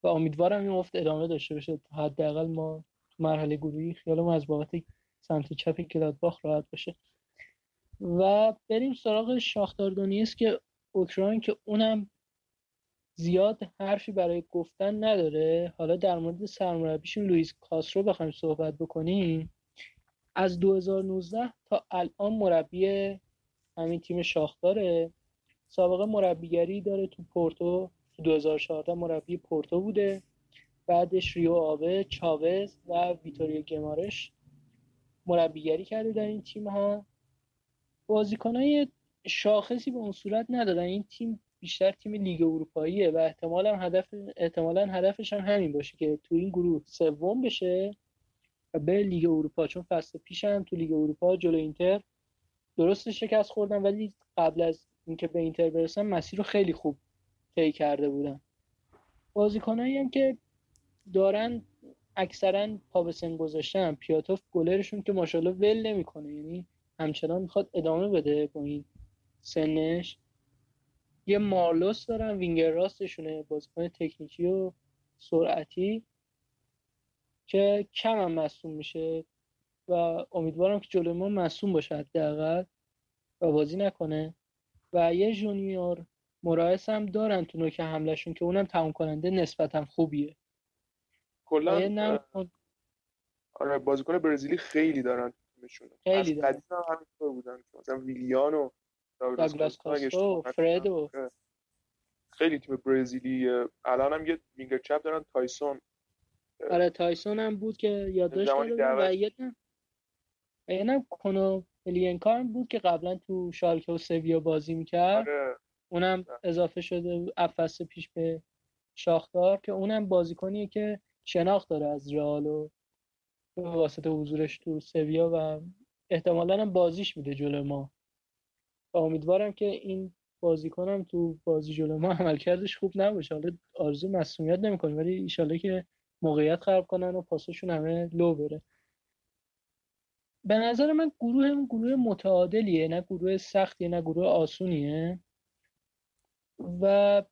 و امیدوارم این افت ادامه داشته باشه. حداقل ما تو مرحله گروهی خیالمون از بابت سمت چپ کلادباخ راحت باشه. و بریم سراغ شاختار دونیس که اوکراین که اونم زیاد حرفی برای گفتن نداره. حالا در مورد سرمربیشون لوئیس کاسترو بخوایم صحبت بکنیم. از 2019 تا الان مربی همین تیم شاختاره سابقه مربیگری داره تو پورتو تو 2014 مربی پورتو بوده. بعدش ریو آوه چاوز و ویتوریا گیمارش مربیگری کرده در این تیم ها بازیکنهای شاخصی به اون صورت ندارن. این تیم بیشتر تیم لیگ اروپاییه و احتمالا هدف احتمالا هدفش هم همین باشه که تو این گروه سوم بشه و به لیگ اروپا. چون فصل پیش هم تو لیگ اروپا جلو اینتر درست شکست خوردن ولی قبل از اینکه به اینتر برسن مسیر رو خیلی خوب طی کرده بودن بازیکنایی هم که دارن اکثرا پا به سن گذاشتن پیاتوف گلرشون که ماشاءالله ول نمی‌کنه. یعنی همچنان می‌خواد ادامه بده با این سنش. یه مارلوس دارن وینگر راستشونه بازیکن تکنیکی و سرعتی که کم هم مصوم میشه و امیدوارم که جلوی ما مصوم باشه حداقل و بازی نکنه. و یه جونیور مورایس هم دارن تو نوک حملهشون که اونم تموم کننده نسبتا خوبیه. کلا آره بازیکن برزیلی خیلی دارن تیمشون. خیلی دارن. هم همینطور بودن مثلا ویلیان و داگلاس کاستا و فرد و آره. خیلی تیم برزیلی الان هم یه وینگر چپ دارن تایسون. آره تایسون هم بود که یادداشت داره و یه نه کنو الینکار بود که قبلا تو شالکه و سویا بازی می‌کرد. آره. اونم اضافه شده افس پیش به شاختار که اونم بازیکنیه که شناخت داره از رئال و به واسطه حضورش تو سویا و احتمالا هم بازیش میده جلو ما. و امیدوارم که این بازیکنم تو بازی جلو ما عملکردش خوب نباشه. حالا آرزو مسئولیت نمی‌کنیم ولی ایشالله که موقعیت خراب کنن و پاسشون همه لو بره. به نظر من گروه گروه متعادلیه نه گروه سختیه نه گروه آسونیه. و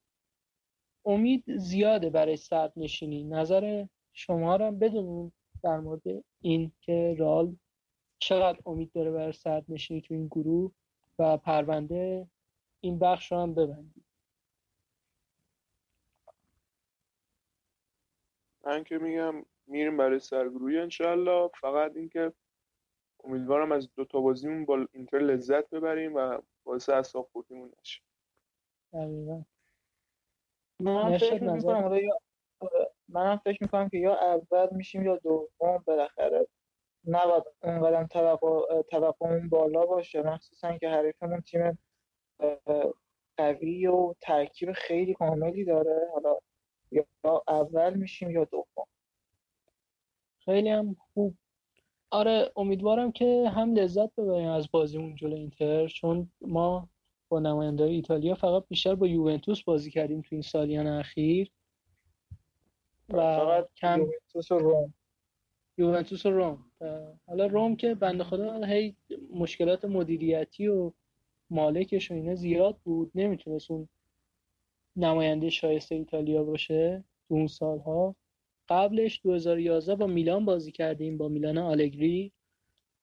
امید زیاده برای صد نشینی. نظر شما هم بدونیم در مورد این که رال چقدر امید داره برای صد نشینی تو این گروه و پرونده این بخش رو هم ببندید من که میگم میریم برای سرگروهی انشالله فقط اینکه امیدوارم از دو تا بازیمون با اینتر لذت ببریم و باعث اصاب خوردیمون نشه. من فکر می‌کنم یا منم فکر می‌کنم که یا اول میشیم یا دوم بالاخره. نباید اونقدر توقعمون بالا باشه. مخصوصا که حریفمون تیم قوی و ترکیب خیلی کاملی داره. حالا یا اول میشیم یا دوم. خیلی هم خوب آره امیدوارم که هم لذت ببریم از بازیمون جلو اینتر چون ما با نماینده ایتالیا فقط بیشتر با یوونتوس بازی کردیم تو این سالیان اخیر. و فقط کم یوونتوس و روم یوونتوس و روم حالا روم که بنده خدا هی مشکلات مدیریتی و مالکش و اینا زیاد بود نمی‌تونست اون نماینده شایسته ایتالیا باشه تو اون سالها. قبلش 2011 با میلان بازی کردیم با میلان آلگری.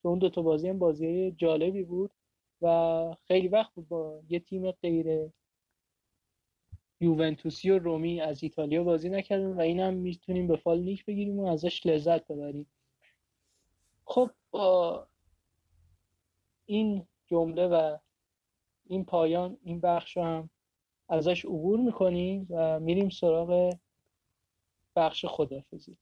تو اون دوتا بازی هم بازی جالبی بود و خیلی وقت بود با یه تیم غیر یوونتوسی و رومی از ایتالیا بازی نکردیم و اینم می‌تونیم به فال نیک بگیریم و ازش لذت ببریم. خب این جمله و این پایان این بخش هم ازش عبور می‌کنیم و میریم سراغ بخش خدافزی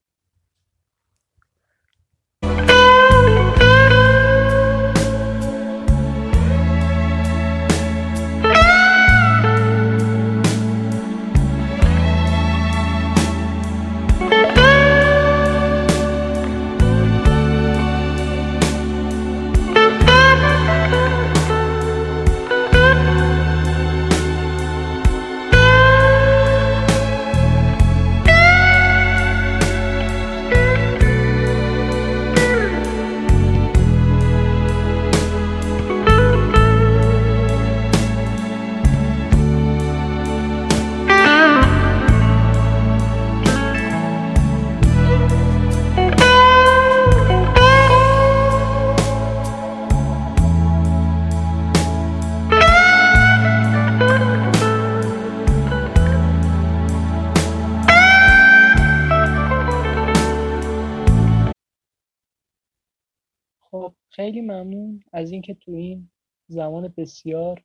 خیلی ممنون از اینکه تو این زمان بسیار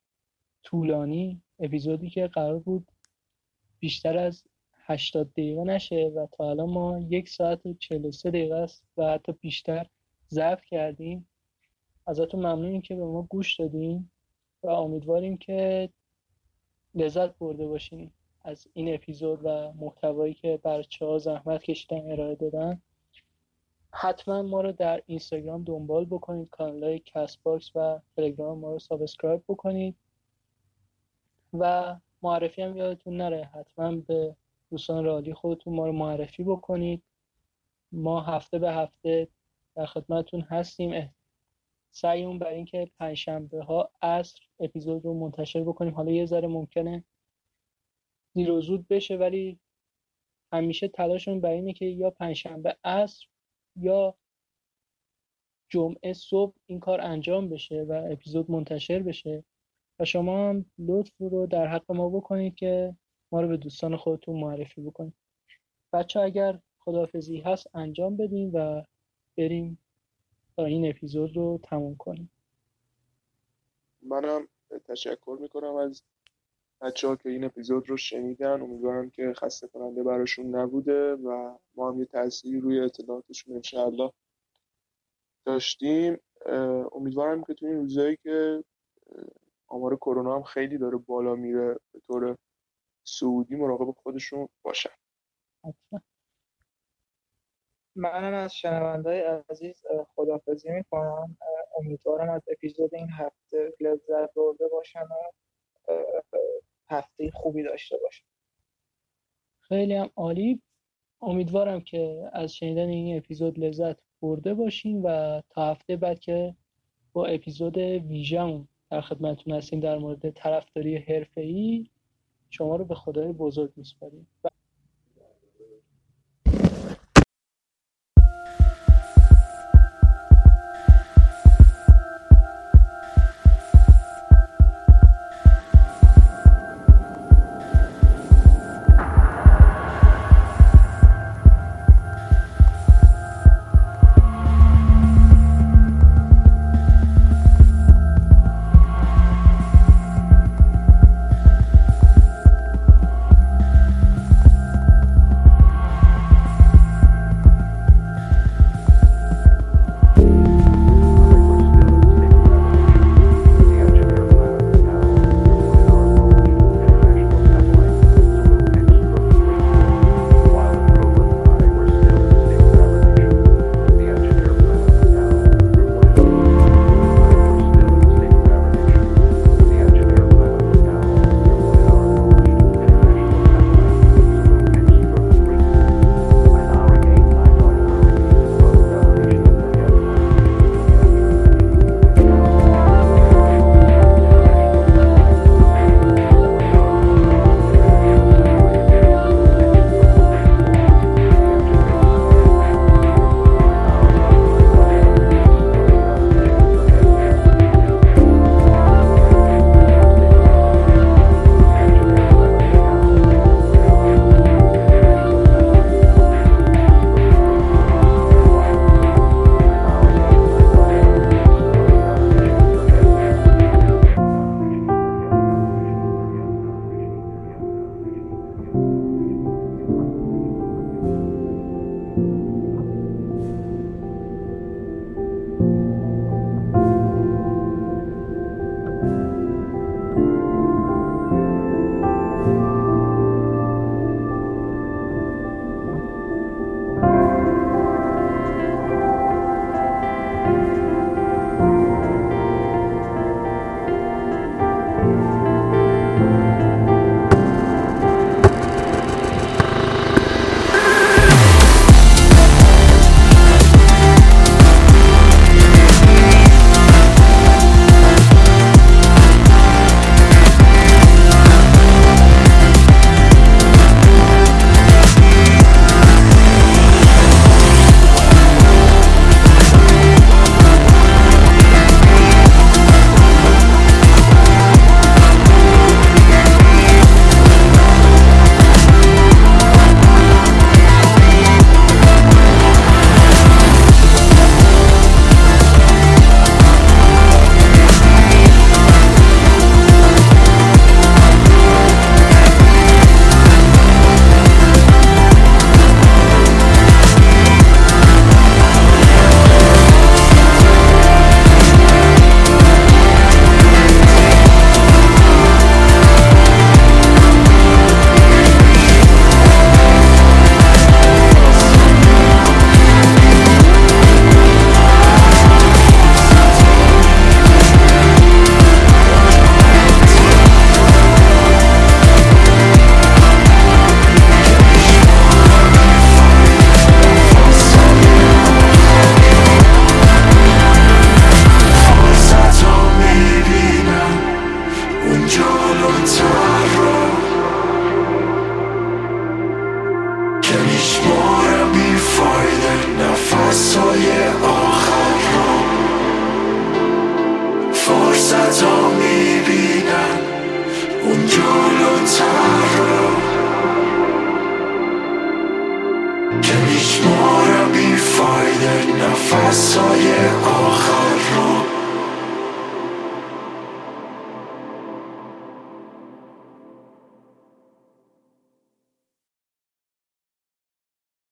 طولانی اپیزودی که قرار بود بیشتر از 80 دقیقه نشه و تا الان ما یک ساعت و 43 دقیقه است و حتی بیشتر ضبط کردیم. ازتون ممنونیم که به ما گوش دادیم و امیدواریم که لذت برده باشین از این اپیزود و محتوایی که بچه ها زحمت کشیدن ارائه دادن. حتما ما رو در اینستاگرام دنبال بکنید کانال های کست باکس و تلگرام ما رو subscribe بکنید و معرفی هم یادتون نره. حتما به دوستان رئالی خودتون ما رو معرفی بکنید. ما هفته به هفته در خدمتتون هستیم. سعیمون بر اینکه پنجشنبه ها عصر اپیزود رو منتشر بکنیم. حالا یه ذره ممکنه دیر زود بشه ولی همیشه تلاشمون بر اینه که یا پنجشنبه عصر یا جمعه صبح این کار انجام بشه و اپیزود منتشر بشه و شما هم لطف رو در حق ما بکنید که ما رو به دوستان خودتون معرفی بکنید. بچه اگر خدافزی هست انجام بدیم و بریم تا این اپیزود رو تموم کنیم. منم تشکر می‌کنم از بچه که این اپیزود رو شنیدن امیدوارم که خسته کننده براشون نبوده و ما هم یه تأثیری روی اطلاعاتشون انشاءالله داشتیم. امیدوارم که تو این روزایی که آمار کرونا هم خیلی داره بالا میره به طور سعودی مراقب خودشون باشن. منم از شنونده عزیز خدافزی می‌کنم. امیدوارم از اپیزود این هفته لذت برده باشن و هفته خوبی داشته باشن خیلی هم عالی. امیدوارم که از شنیدن این اپیزود لذت برده باشین و تا هفته بعد که با اپیزود ویژمون در خدمتتون هستیم در مورد طرفداری حرفه‌ای شما رو به خدای بزرگ میسپاریم.